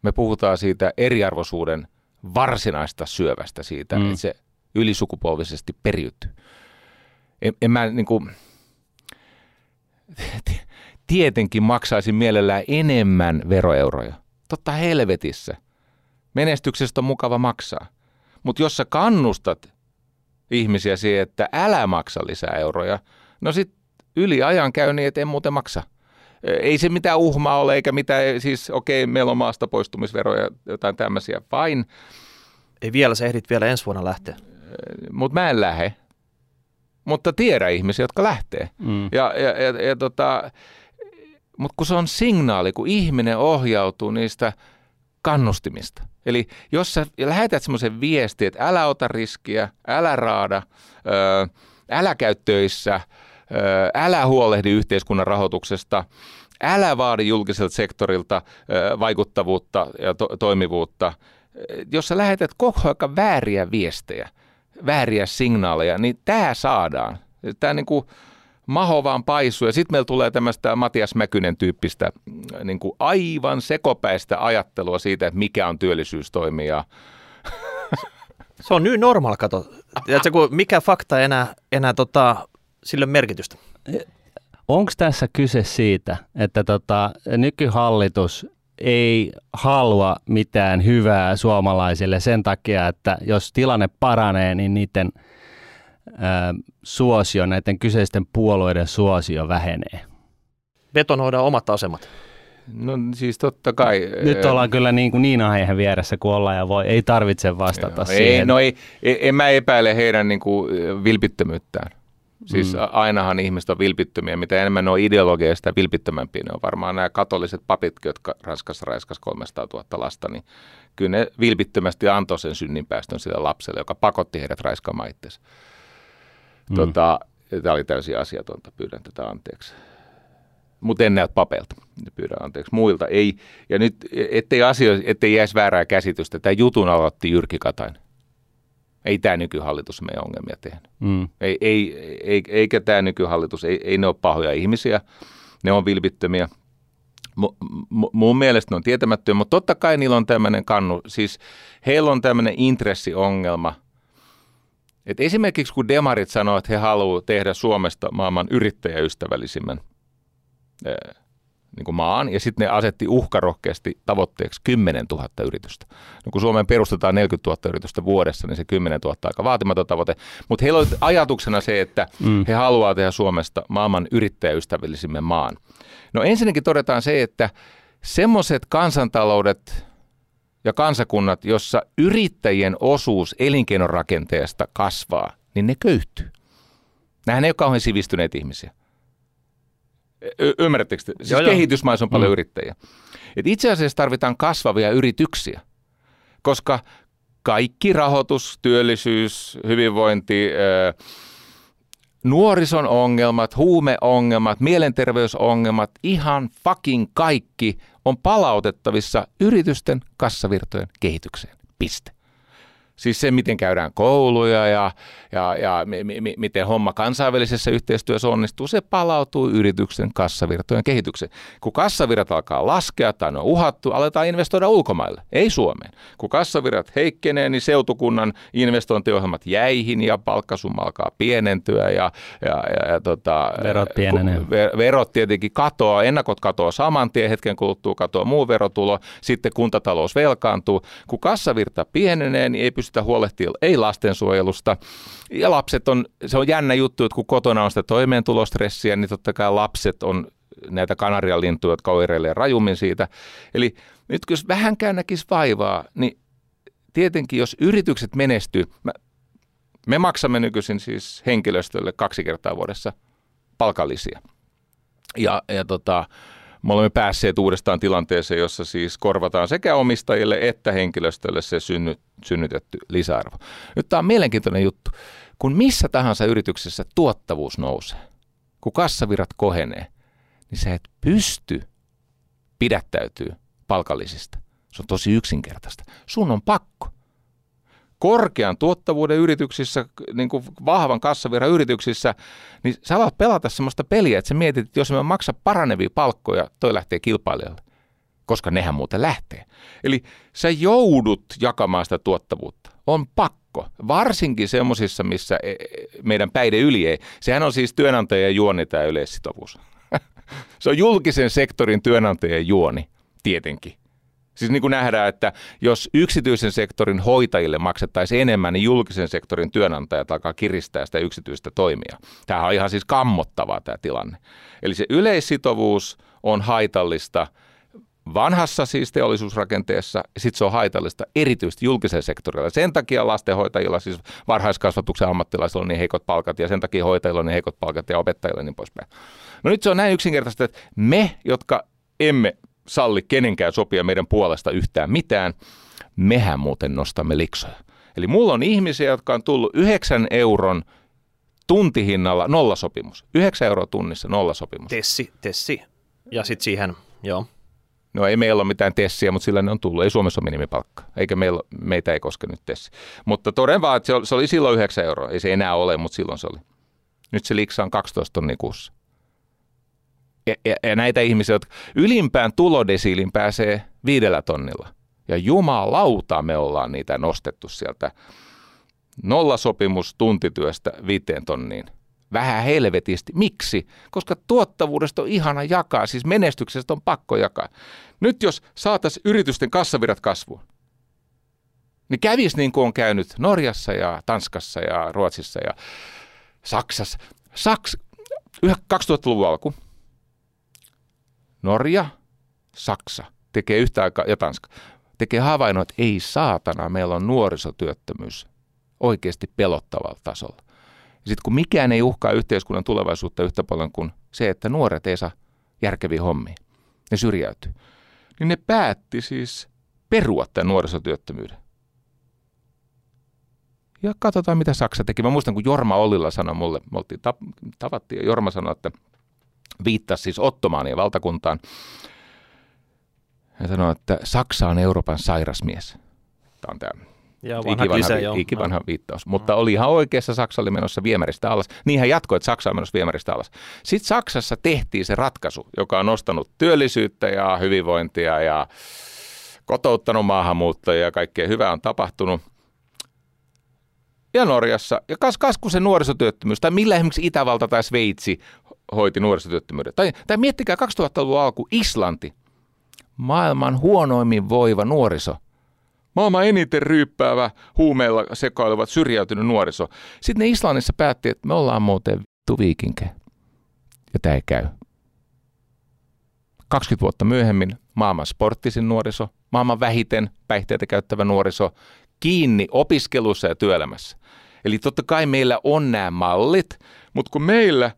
[SPEAKER 2] Me puhutaan siitä eriarvoisuuden varsinaista syövästä siitä, mm. että se ylisukupolvisesti periytyy. En, en mä niin kuin, tietenkin maksaisin mielellään enemmän veroeuroja. Totta helvetissä. Menestyksestä on mukava maksaa. Mutta jos sä kannustat ihmisiä siihen, että älä maksa lisää euroja, no sit yli ajan käy niin, että en muuten maksa. Ei se mitään uhmaa ole, eikä mitään, siis okei, okay, meillä on maasta poistumisveroja, jotain tämmöisiä, vain.
[SPEAKER 3] Ei vielä, se ehdit vielä ensi vuonna lähteä.
[SPEAKER 2] Mutta mä en lähde. Mutta tiedä ihmisiä, jotka lähtee. Mm. Ja, ja, ja, ja tota, mutta kun se on signaali, kun ihminen ohjautuu niistä kannustimista. Eli jos sä lähetät semmoisen viestin, että älä ota riskiä, älä raada, älä käy töissä, älä huolehdi yhteiskunnan rahoituksesta, älä vaadi julkiselta sektorilta vaikuttavuutta ja to- toimivuutta. Jos sä lähetät koko ajan vääriä viestejä, vääriä signaaleja, niin tämä saadaan. Tämä niin kuin, maho vaan paisuu. Ja sitten meillä tulee tämmöistä Matias Mäkynen tyyppistä mm, niin kuin aivan sekopäistä ajattelua siitä, että mikä on työllisyystoimija.
[SPEAKER 3] Se on nyt normaal, kato. Tiedätkö, kun mikä fakta enää, enää tota, sille merkitystä?
[SPEAKER 1] Onko tässä kyse siitä, että tota, nykyhallitus ei halua mitään hyvää suomalaisille sen takia, että jos tilanne paranee, niin niiden – suosio, näiden kyseisten puolueiden suosio vähenee?
[SPEAKER 3] Betonoidaan omat asemat.
[SPEAKER 2] No siis totta kai.
[SPEAKER 1] Nyt ollaan kyllä niin, kuin niin aiheen vieressä kuin ollaan ja voi, ei tarvitse vastata Joo, siihen.
[SPEAKER 2] Ei, no ei, en mä epäile heidän niin kuin vilpittömyyttään. Siis mm. ainahan ihmiset on vilpittömiä. Mitä enemmän ne on ideologia, sitä vilpittömämpiä ne on. Varmaan nämä katoliset papit, jotka Ranskassa raiskas 300 000 lasta, niin kyllä ne vilpittömästi antoi sen synninpäästön sille lapselle, joka pakotti heidät raiskaamaan itsensä. Mm. Tota, tämä oli täysin asiatonta, pyydän tätä anteeksi. Mutta en näytä papelta, pyydän anteeksi muilta. Ei, ja nyt, ettei, asio, ettei jäisi väärää käsitystä, tämä jutun aloitti Jyrki Katainen. Ei tämä nykyhallitus meidän ongelmia tehnyt. Mm. Ei, ei, ei, eikä tämä nykyhallitus, ei, ei ne ole pahoja ihmisiä, ne on vilpittömiä. M- mun mielestä ne on tietämättömiä, mutta totta kai niillä on tämmöinen kannu, siis heillä on tämmöinen intressiongelma – et esimerkiksi kun demarit sanoo, että he haluavat tehdä Suomesta maailman yrittäjäystävällisimmän niin kuin maan, ja sitten ne asetti uhkarohkeasti tavoitteeksi 10 000 yritystä. No kun Suomeen perustetaan 40 000 yritystä vuodessa, niin se 10 000 on aika vaatimaton tavoite. Mutta heillä on ajatuksena se, että mm. he haluavat tehdä Suomesta maailman yrittäjäystävällisimmän maan. No ensinnäkin todetaan se, että semmoiset kansantaloudet, kansakunnat, jossa yrittäjien osuus elinkeinorakenteesta kasvaa, niin ne köyhtyy. Nämähän ei ole kauhean sivistyneitä ihmisiä. Y- ymmärrättekö te? Siis joo, kehitysmaissa on paljon mm. yrittäjiä. Et itse asiassa tarvitaan kasvavia yrityksiä, koska kaikki rahoitus, työllisyys, hyvinvointi, nuorison ongelmat, huumeongelmat, mielenterveysongelmat, ihan fucking kaikki on palautettavissa yritysten kassavirtojen kehitykseen. Piste. Siis se, miten käydään kouluja ja, ja, ja m- m- miten homma kansainvälisessä yhteistyössä onnistuu, se palautuu yrityksen kassavirtojen kehitykseen. Kun kassavirrat alkaa laskea tai ne on uhattu, aletaan investoida ulkomaille, ei Suomeen. Kun kassavirrat heikkenee, niin seutukunnan investointiohjelmat jäihin ja palkkasumma alkaa pienentyä ja, ja, ja, ja tota,
[SPEAKER 1] verot pienenee.
[SPEAKER 2] Ver, verot tietenkin katoaa, ennakot katoaa saman tien, hetken kuluttua katoaa muu verotulo, sitten kuntatalous velkaantuu. Kun kassavirta pienenee, niin ei pystytä huolehtimaan ei lastensuojelusta. Ja lapset on, se on jännä juttu, että kun kotona on sitä toimeentulostressiä, niin totta kai lapset on näitä kanarialintuja, jotka oireilee rajummin siitä. Eli nyt jos vähänkään näkisi vaivaa, niin tietenkin jos yritykset menestyy, me maksamme nykyisin siis henkilöstölle kaksi kertaa vuodessa palkallisia. Ja, ja tota, me olemme päässeet uudestaan tilanteeseen, jossa siis korvataan sekä omistajille että henkilöstölle se synny, synnytetty lisäarvo. Nyt tämä on mielenkiintoinen juttu. Kun missä tahansa yrityksessä tuottavuus nousee, kun kassavirrat kohenee, niin sä et pysty pidättäytyy palkallisista. Se on tosi yksinkertaista. Sun on pakko korkean tuottavuuden yrityksissä, niin kuin vahvan kassavirran yrityksissä, niin sä alat pelata sellaista peliä, että sä mietit, että jos mä maksa paranevia palkkoja, toi lähtee kilpailijalle. koska nehän muuten lähtee. Eli sä joudut jakamaan sitä tuottavuutta. On pakko. Varsinkin semmoisissa, missä e, e, meidän päide yli ei. Sehän on siis työnantajien juoni tämä yleissitovuus. Se on julkisen sektorin työnantajien juoni, tietenkin. Siis niin kuin nähdään, että jos yksityisen sektorin hoitajille maksettaisiin enemmän, niin julkisen sektorin työnantajat alkaa kiristää sitä yksityistä toimia. Tämä on ihan siis kammottavaa tämä tilanne. Eli se yleissitovuus on haitallista vanhassa siis teollisuusrakenteessa, sitten se on haitallista erityisesti julkisella sektorilla. Sen takia lastenhoitajilla, siis varhaiskasvatuksen ammattilaisilla on niin heikot palkat ja sen takia hoitajilla on niin heikot palkat ja opettajilla ja niin poispäin. No nyt se on näin yksinkertaista, että me, jotka emme salli kenenkään sopia meidän puolesta yhtään mitään, mehän muuten nostamme liksoja. Eli mulla on ihmisiä, jotka on tullut 9 euron tuntihinnalla nollasopimus. 9 euroa tunnissa nollasopimus.
[SPEAKER 3] Tessi, tessi. Ja sitten siihen, joo.
[SPEAKER 2] No ei meillä ole mitään tessiä, mutta sillä ne on tullut. Ei Suomessa ole minimipalkka, eikä meillä, meitä ei koske nyt tessi. Mutta toden vaan, että se oli, silloin 9 euroa. Ei se enää ole, mutta silloin se oli. Nyt se liksa on 12 tonnia kuussa. Ja, ja, ja näitä ihmisiä, jotka ylimpään tulodesiilin pääsee viidellä tonnilla. Ja jumalauta me ollaan niitä nostettu sieltä nollasopimus tuntityöstä viiteen tonniin. Vähän helvetisti. Miksi? Koska tuottavuudesta on ihana jakaa, siis menestyksestä on pakko jakaa. Nyt jos saataisiin yritysten kassavirrat kasvuun, niin kävisi niin kuin on käynyt Norjassa ja Tanskassa ja Ruotsissa ja Saksassa. Saks, 2000-luvun alku, Norja, Saksa tekee yhtä aikaa, ja Tanska, tekee havainnon, että ei saatana, meillä on nuorisotyöttömyys oikeasti pelottavalla tasolla. Sitten kun mikään ei uhkaa yhteiskunnan tulevaisuutta yhtä paljon kuin se, että nuoret ei saa järkeviä hommia, ne syrjäytyy, niin ne päätti siis perua tämän nuorisotyöttömyyden. Ja katsotaan, mitä Saksa teki. Mä muistan, kun Jorma Ollilla sanoi mulle, me tavattiin, ja Jorma sanoi, että viittasi siis Ottomaanien valtakuntaan. Hän sanoi, että Saksa on Euroopan sairasmies. Tämä on tämä
[SPEAKER 3] ja vanha
[SPEAKER 2] ikivanha,
[SPEAKER 3] klise, joo.
[SPEAKER 2] ikivanha viittaus. Mutta oli ihan oikeassa, Saksa oli menossa viemäristä alas. Niin hän jatkoi, että Saksa on menossa viemäristä alas. Sitten Saksassa tehtiin se ratkaisu, joka on nostanut työllisyyttä ja hyvinvointia ja kotouttanut maahanmuuttajia ja kaikkea hyvää on tapahtunut. Ja Norjassa, ja kas, kas kun se nuorisotyöttömyys, tai millä esimerkiksi Itävalta tai Sveitsi hoiti nuorisotyöttömyyden. Tai, tai miettikää 2000-luvun alku Islanti, maailman huonoimmin voiva nuoriso. Maailman eniten ryyppäävä, huumeilla sekoiluvat, syrjäytynyt nuoriso. Sitten ne Islannissa päätti, että me ollaan muuten vittu viikinke. Ja tämä ei käy. 20 vuotta myöhemmin maailman sporttisin nuoriso, maailman vähiten päihteitä käyttävä nuoriso, kiinni opiskelussa ja työelämässä. Eli totta kai meillä on nämä mallit, mutta kun meillä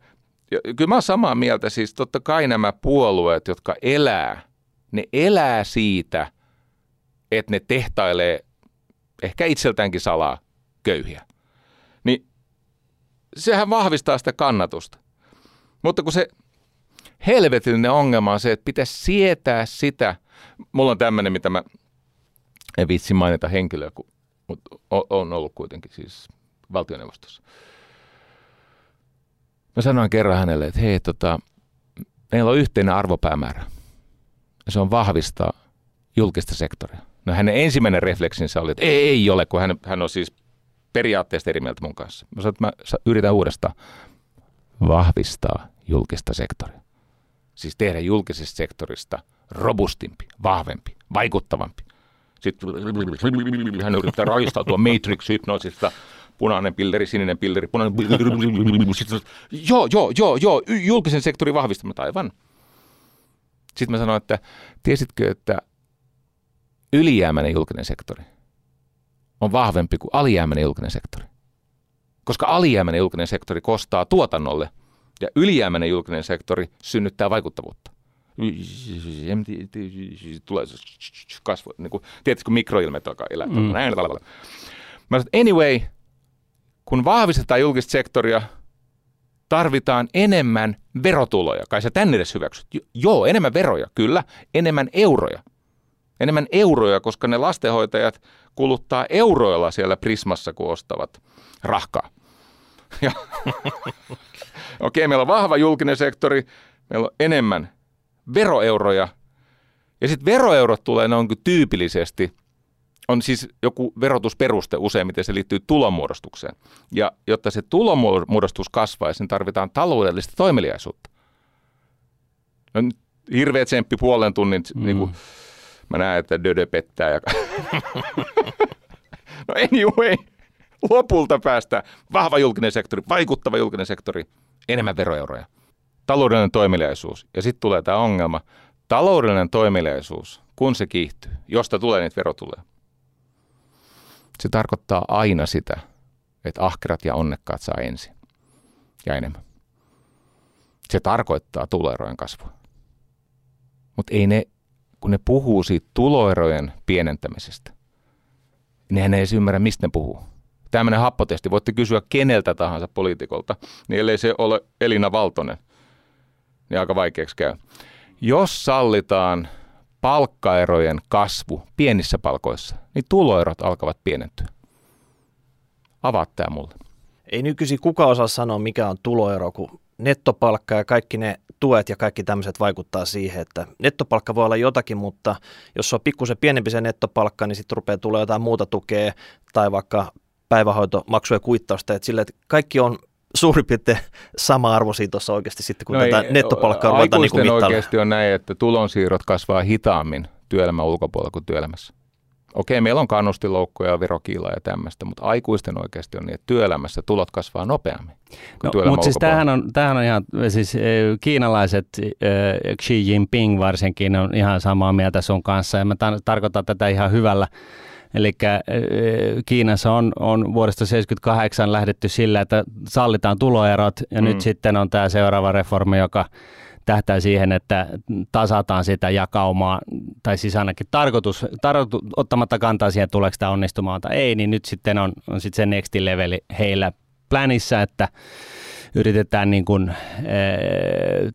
[SPEAKER 2] kyllä mä oon samaa mieltä, siis totta kai nämä puolueet, jotka elää, ne elää siitä, että ne tehtailee ehkä itseltäänkin salaa köyhiä. Niin sehän vahvistaa sitä kannatusta. Mutta kun se helvetillinen ongelma on se, että pitäisi sietää sitä, mulla on tämmöinen, mitä mä en vitsi mainita henkilöä, mutta on ollut kuitenkin siis valtioneuvostossa. Mä sanoin kerran hänelle, että hei, tota, meillä on yhteinen arvopäämäärä. Ja se on vahvistaa julkista sektoria. No hänen ensimmäinen refleksinsä oli, että ei, ei ole, kun hän, hän on siis periaatteesta eri mieltä mun kanssa. Mä sanoin, että mä yritän uudestaan vahvistaa julkista sektoria. Siis tehdä julkisesta sektorista robustimpi, vahvempi, vaikuttavampi. Sitten hän yrittää raistautua Matrix-hypnoosista punainen pilleri, sininen pilleri, punainen pilleri. Joo, joo, joo, joo, julkisen sektorin vahvistamista aivan. Sitten mä sanoin, että tiesitkö, että ylijäämäinen julkinen sektori on vahvempi kuin alijäämäinen julkinen sektori. Koska alijäämäinen julkinen sektori kostaa tuotannolle ja ylijäämäinen julkinen sektori synnyttää vaikuttavuutta. Tulee kasvu, niin kuin, tiedätkö, mikroilmeet alkaa elää. Mm. Mä sanoin, anyway, kun vahvistetaan julkista sektoria, tarvitaan enemmän verotuloja. Kai sä tänne edes hyväksyt. Joo, enemmän veroja, kyllä. Enemmän euroja. Enemmän euroja, koska ne lastenhoitajat kuluttaa euroilla siellä Prismassa, kun ostavat rahkaa. Okei, meillä on vahva julkinen sektori, meillä on enemmän veroeuroja, Ja sitten veroeurot tulee noin tyypillisesti, on siis joku verotusperuste useimmiten, se liittyy tulonmuodostukseen. Ja jotta se tulonmuodostus kasvaisi, niin tarvitaan taloudellista toimeliaisuutta. No nyt hirveä tsemppi puolen tunnin, mm. niin kuin, mä näen, että Dödö pettää. Ja... no anyway, lopulta päästään vahva julkinen sektori, vaikuttava julkinen sektori, enemmän veroeuroja. Taloudellinen toimeliaisuus. Ja sitten tulee tämä ongelma. Taloudellinen toimeliaisuus, kun se kiihtyy, josta tulee niitä verotuloja, se tarkoittaa aina sitä, että ahkerat ja onnekkaat saa ensin ja enemmän. Se tarkoittaa tuloerojen kasvua. Mutta ei ne, kun ne puhuu siitä tuloerojen pienentämisestä, niin ne ei ymmärrä, mistä ne puhuu. Tämmöinen happotesti, voitte kysyä keneltä tahansa poliitikolta, niin ellei se ole Elina Valtonen, niin aika vaikeaksi käy. Jos sallitaan palkkaerojen kasvu pienissä palkoissa, niin tuloerot alkavat pienentyä. Avaat tämä mulle.
[SPEAKER 3] Ei nykyisin kuka osaa sanoa, mikä on tuloero, kun nettopalkka ja kaikki ne tuet ja kaikki tämmöiset vaikuttaa siihen, että nettopalkka voi olla jotakin, mutta jos on pikkusen pienempi se nettopalkka, niin sitten rupeaa tulla jotain muuta tukea tai vaikka päivähoitomaksuja kuittausta, että sille, että kaikki on suurin piirtein sama arvoisia tuossa oikeasti sitten, kun no tätä ei, nettopalkkaa ruvetaan niin mittailemaan.
[SPEAKER 2] oikeasti on näin, että tulonsiirrot kasvaa hitaammin työelämän ulkopuolella kuin työelämässä. Okei, meillä on kannustiloukkoja ja verokiilaa ja tämmöistä, mutta aikuisten oikeasti on niin, että työelämässä tulot kasvaa nopeammin
[SPEAKER 1] no, Mutta siis tämähän on, tämähän on ihan, siis kiinalaiset, Xi Jinping varsinkin on ihan samaa mieltä sun kanssa ja mä tar- tarkoitan tätä ihan hyvällä Eli Kiinassa on, on vuodesta 1978 lähdetty sillä, että sallitaan tuloerot ja mm. nyt sitten on tämä seuraava reformi, joka tähtää siihen, että tasataan sitä jakaumaa, tai siis ainakin tarkoitus, tarkoitus ottamatta kantaa siihen, tuleeko tämä onnistumaan tai ei, niin nyt sitten on, on sitten se next leveli heillä planissa, että yritetään niin kuin, e,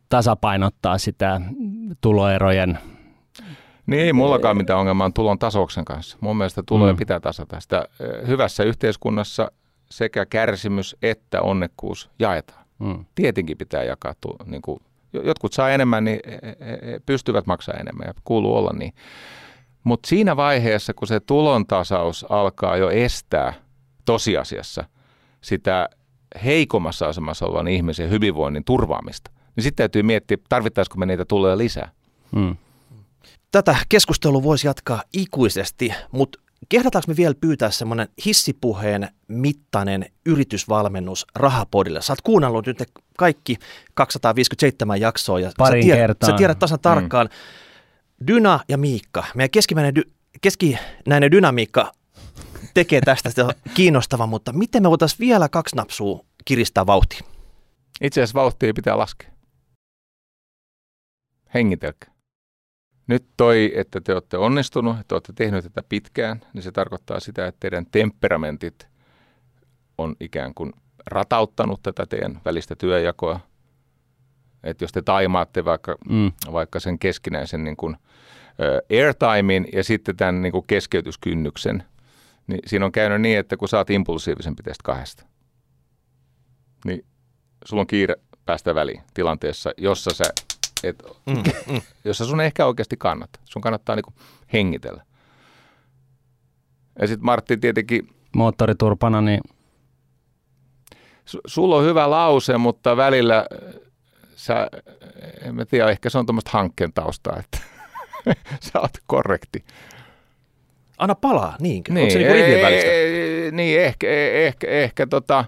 [SPEAKER 1] tasapainottaa sitä tuloerojen
[SPEAKER 2] niin ei mullakaan mitään ongelmaa tulon tasouksen kanssa. Mun mielestä tuloja mm. pitää tasata. Sitä hyvässä yhteiskunnassa sekä kärsimys että onnekkuus jaetaan. Mm. Tietenkin pitää jakaa. Niin kuin, jotkut saa enemmän, niin pystyvät maksaa enemmän ja kuuluu olla niin. Mutta siinä vaiheessa, kun se tulon tasaus alkaa jo estää tosiasiassa sitä heikommassa asemassa olevan ihmisen hyvinvoinnin turvaamista, niin sitten täytyy miettiä, tarvittaisiko me niitä tulee lisää. Mm.
[SPEAKER 3] Tätä keskustelua voisi jatkaa ikuisesti, mutta kehdataanko me vielä pyytää semmoinen hissipuheen mittainen yritysvalmennus Rahapodille? Sä oot kuunnellut nyt kaikki 257 jaksoa ja
[SPEAKER 1] Parin
[SPEAKER 3] sä, tiedät,
[SPEAKER 1] kertaan.
[SPEAKER 3] sä tiedät tasan mm. tarkkaan. Mm. Dyna ja Miikka, meidän keskimmäinen dy, keskinäinen dynamiikka tekee tästä kiinnostavaa, mutta miten me voitaisiin vielä kaksi napsua kiristää vauhtia?
[SPEAKER 2] Itse asiassa vauhtia pitää laskea. Hengitelkää. Nyt toi, että te olette onnistunut, että olette tehneet tätä pitkään, niin se tarkoittaa sitä, että teidän temperamentit on ikään kuin ratauttanut tätä teidän välistä työjakoa. Että jos te taimaatte vaikka, mm. vaikka sen keskinäisen niin kuin, airtimein ja sitten tämän niin kuin keskeytyskynnyksen, niin siinä on käynyt niin, että kun sä oot impulsiivisempi tästä kahdesta, niin sulla on kiire päästä väliin tilanteessa, jossa sä et, mm, mm. jossa sun ehkä oikeasti kannattaa. Sun kannattaa niinku hengitellä. Ja sitten Martti tietenkin...
[SPEAKER 1] Moottoriturpana, niin...
[SPEAKER 2] Su, sulla on hyvä lause, mutta välillä äh, sä, en mä tiedä, ehkä se on tuommoista hankkeen taustaa, että sä oot korrekti.
[SPEAKER 3] Anna palaa, niinkö? Niin, Onko se niinku rivien välistä?
[SPEAKER 2] Niin, ehkä, ehkä, ehkä tota,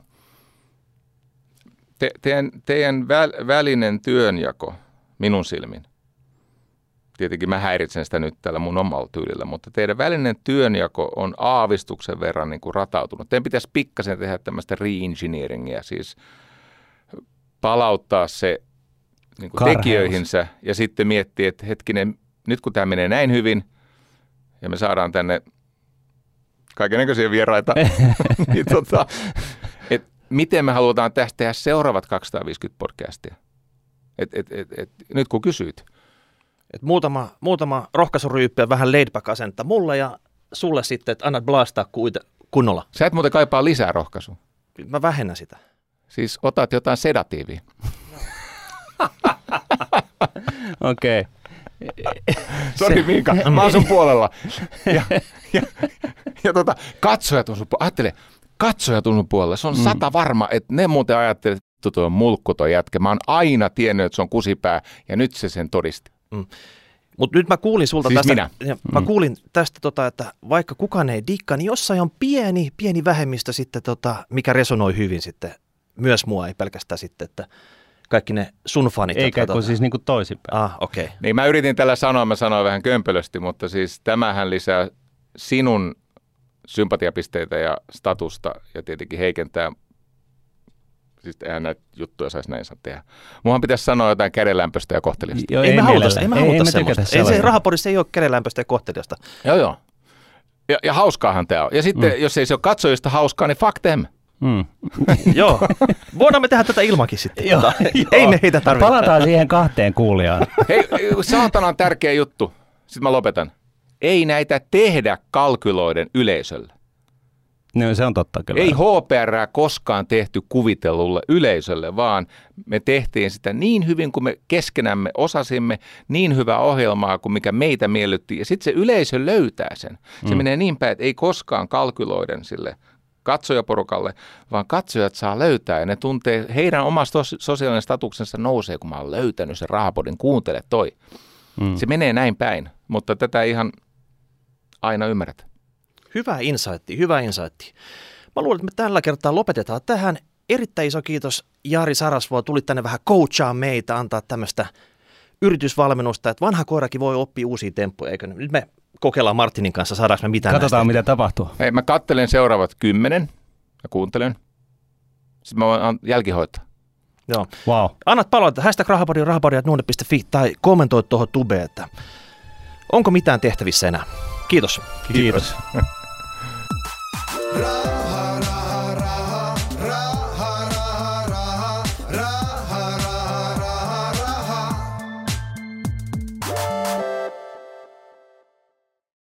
[SPEAKER 2] te, teidän, teidän väl, välinen työnjako – minun silmin. Tietenkin mä häiritsen sitä nyt tällä mun omalla tyylillä, mutta teidän välinen työnjako on aavistuksen verran niin kuin ratautunut. Teidän pitäisi pikkasen tehdä tämmöistä re-engineeringia, siis palauttaa se niin kuin tekijöihinsä ja sitten miettiä, että hetkinen, nyt kun tämä menee näin hyvin ja me saadaan tänne kaikenlaisia vieraita, niin tota, et miten me halutaan tästä tehdä seuraavat 250 podcastia? Et, et, et, et, nyt kun kysyit.
[SPEAKER 3] Et muutama, muutama rohkaisuryyppi ja vähän laidback asenta mulle ja sulle sitten, että annat blastaa kuita, kunnolla.
[SPEAKER 2] Sä et muuten kaipaa lisää rohkaisua.
[SPEAKER 3] Mä vähennän sitä.
[SPEAKER 2] Siis otat jotain sedatiivia.
[SPEAKER 1] Okei. Okay.
[SPEAKER 2] Sori Miika, mä oon sun puolella. Ja, ja, ja tota, katsojat on sun puolella. Ajattele, katsojat on sun puolella. Se on mm. sata varma, että ne muuten ajattelee, että tuo mulkku toi jätkä. Mä oon aina tiennyt, että se on kusipää ja nyt se sen todisti. Mm.
[SPEAKER 3] Mutta nyt mä kuulin sulta
[SPEAKER 2] siis
[SPEAKER 3] tästä,
[SPEAKER 2] minä.
[SPEAKER 3] Ja, mä mm. kuulin tästä, tota, että vaikka kukaan ei dikka, niin jossain on pieni, pieni vähemmistö sitten, tota, mikä resonoi hyvin sitten, myös mua, ei pelkästään sitten, että kaikki ne sun fanit.
[SPEAKER 1] Eikä
[SPEAKER 3] jotka,
[SPEAKER 1] kun
[SPEAKER 3] tota...
[SPEAKER 1] siis niin kuin toisinpäin.
[SPEAKER 3] Ah, okei. Okay.
[SPEAKER 2] Niin mä yritin tällä sanoa, mä sanoin vähän kömpelösti, mutta siis tämähän lisää sinun sympatiapisteitä ja statusta ja tietenkin heikentää Siis eihän näitä juttuja saisi näin saa tehdä. Muhan pitäisi sanoa jotain kädenlämpöistä ja kohteliasta.
[SPEAKER 3] Joo, ei, ei, me haluta, ei me haluta ei, semmoista. Ei se rahapodissa ei ole kädenlämpöistä ja kohteliasta.
[SPEAKER 2] Joo, joo. Ja, ja hauskaahan tämä on. Ja sitten, mm. jos ei se ole katsojista hauskaa, niin fuck them. Mm.
[SPEAKER 3] Joo. Voidaan me tehdä tätä ilmankin sitten. Joo, tota, ei me heitä tarvitse.
[SPEAKER 1] Palataan siihen kahteen kuulijaan.
[SPEAKER 2] Hei, saatana on tärkeä juttu. Sitten mä lopetan. Ei näitä tehdä kalkyloiden yleisölle.
[SPEAKER 1] No, se on totta kyllä.
[SPEAKER 2] Ei HPR koskaan tehty kuvitellulle yleisölle, vaan me tehtiin sitä niin hyvin kuin me keskenämme osasimme, niin hyvää ohjelmaa kuin mikä meitä miellytti. Ja sitten se yleisö löytää sen. Se mm. menee niin päin, että ei koskaan kalkyloiden sille katsojaporukalle, vaan katsojat saa löytää ja ne tuntee, heidän oma sosiaalinen statuksensa nousee, kun mä oon löytänyt sen rahapodin, kuuntele toi. Mm. Se menee näin päin, mutta tätä ihan aina ymmärrät.
[SPEAKER 3] Hyvä insightti, hyvä insightti. Mä luulen, että me tällä kertaa lopetetaan tähän. Erittäin iso kiitos Jari Sarasvuo, tuli tänne vähän coachaa meitä, antaa tämmöistä yritysvalmennusta, että vanha koirakin voi oppia uusia temppuja, eikö nyt me kokeillaan Martinin kanssa, saadaanko me mitään
[SPEAKER 1] Katsotaan, näistä. mitä tapahtuu.
[SPEAKER 2] Hei, mä kattelen seuraavat kymmenen ja kuuntelen. Sitten mä voin jälkihoitaa.
[SPEAKER 3] Joo. Wow. Annat palautetta, hashtag rahapodi, rahapodi, tai kommentoi tuohon tubeen, että onko mitään tehtävissä enää. Kiitos.
[SPEAKER 1] Kiitos. Kiitos. pra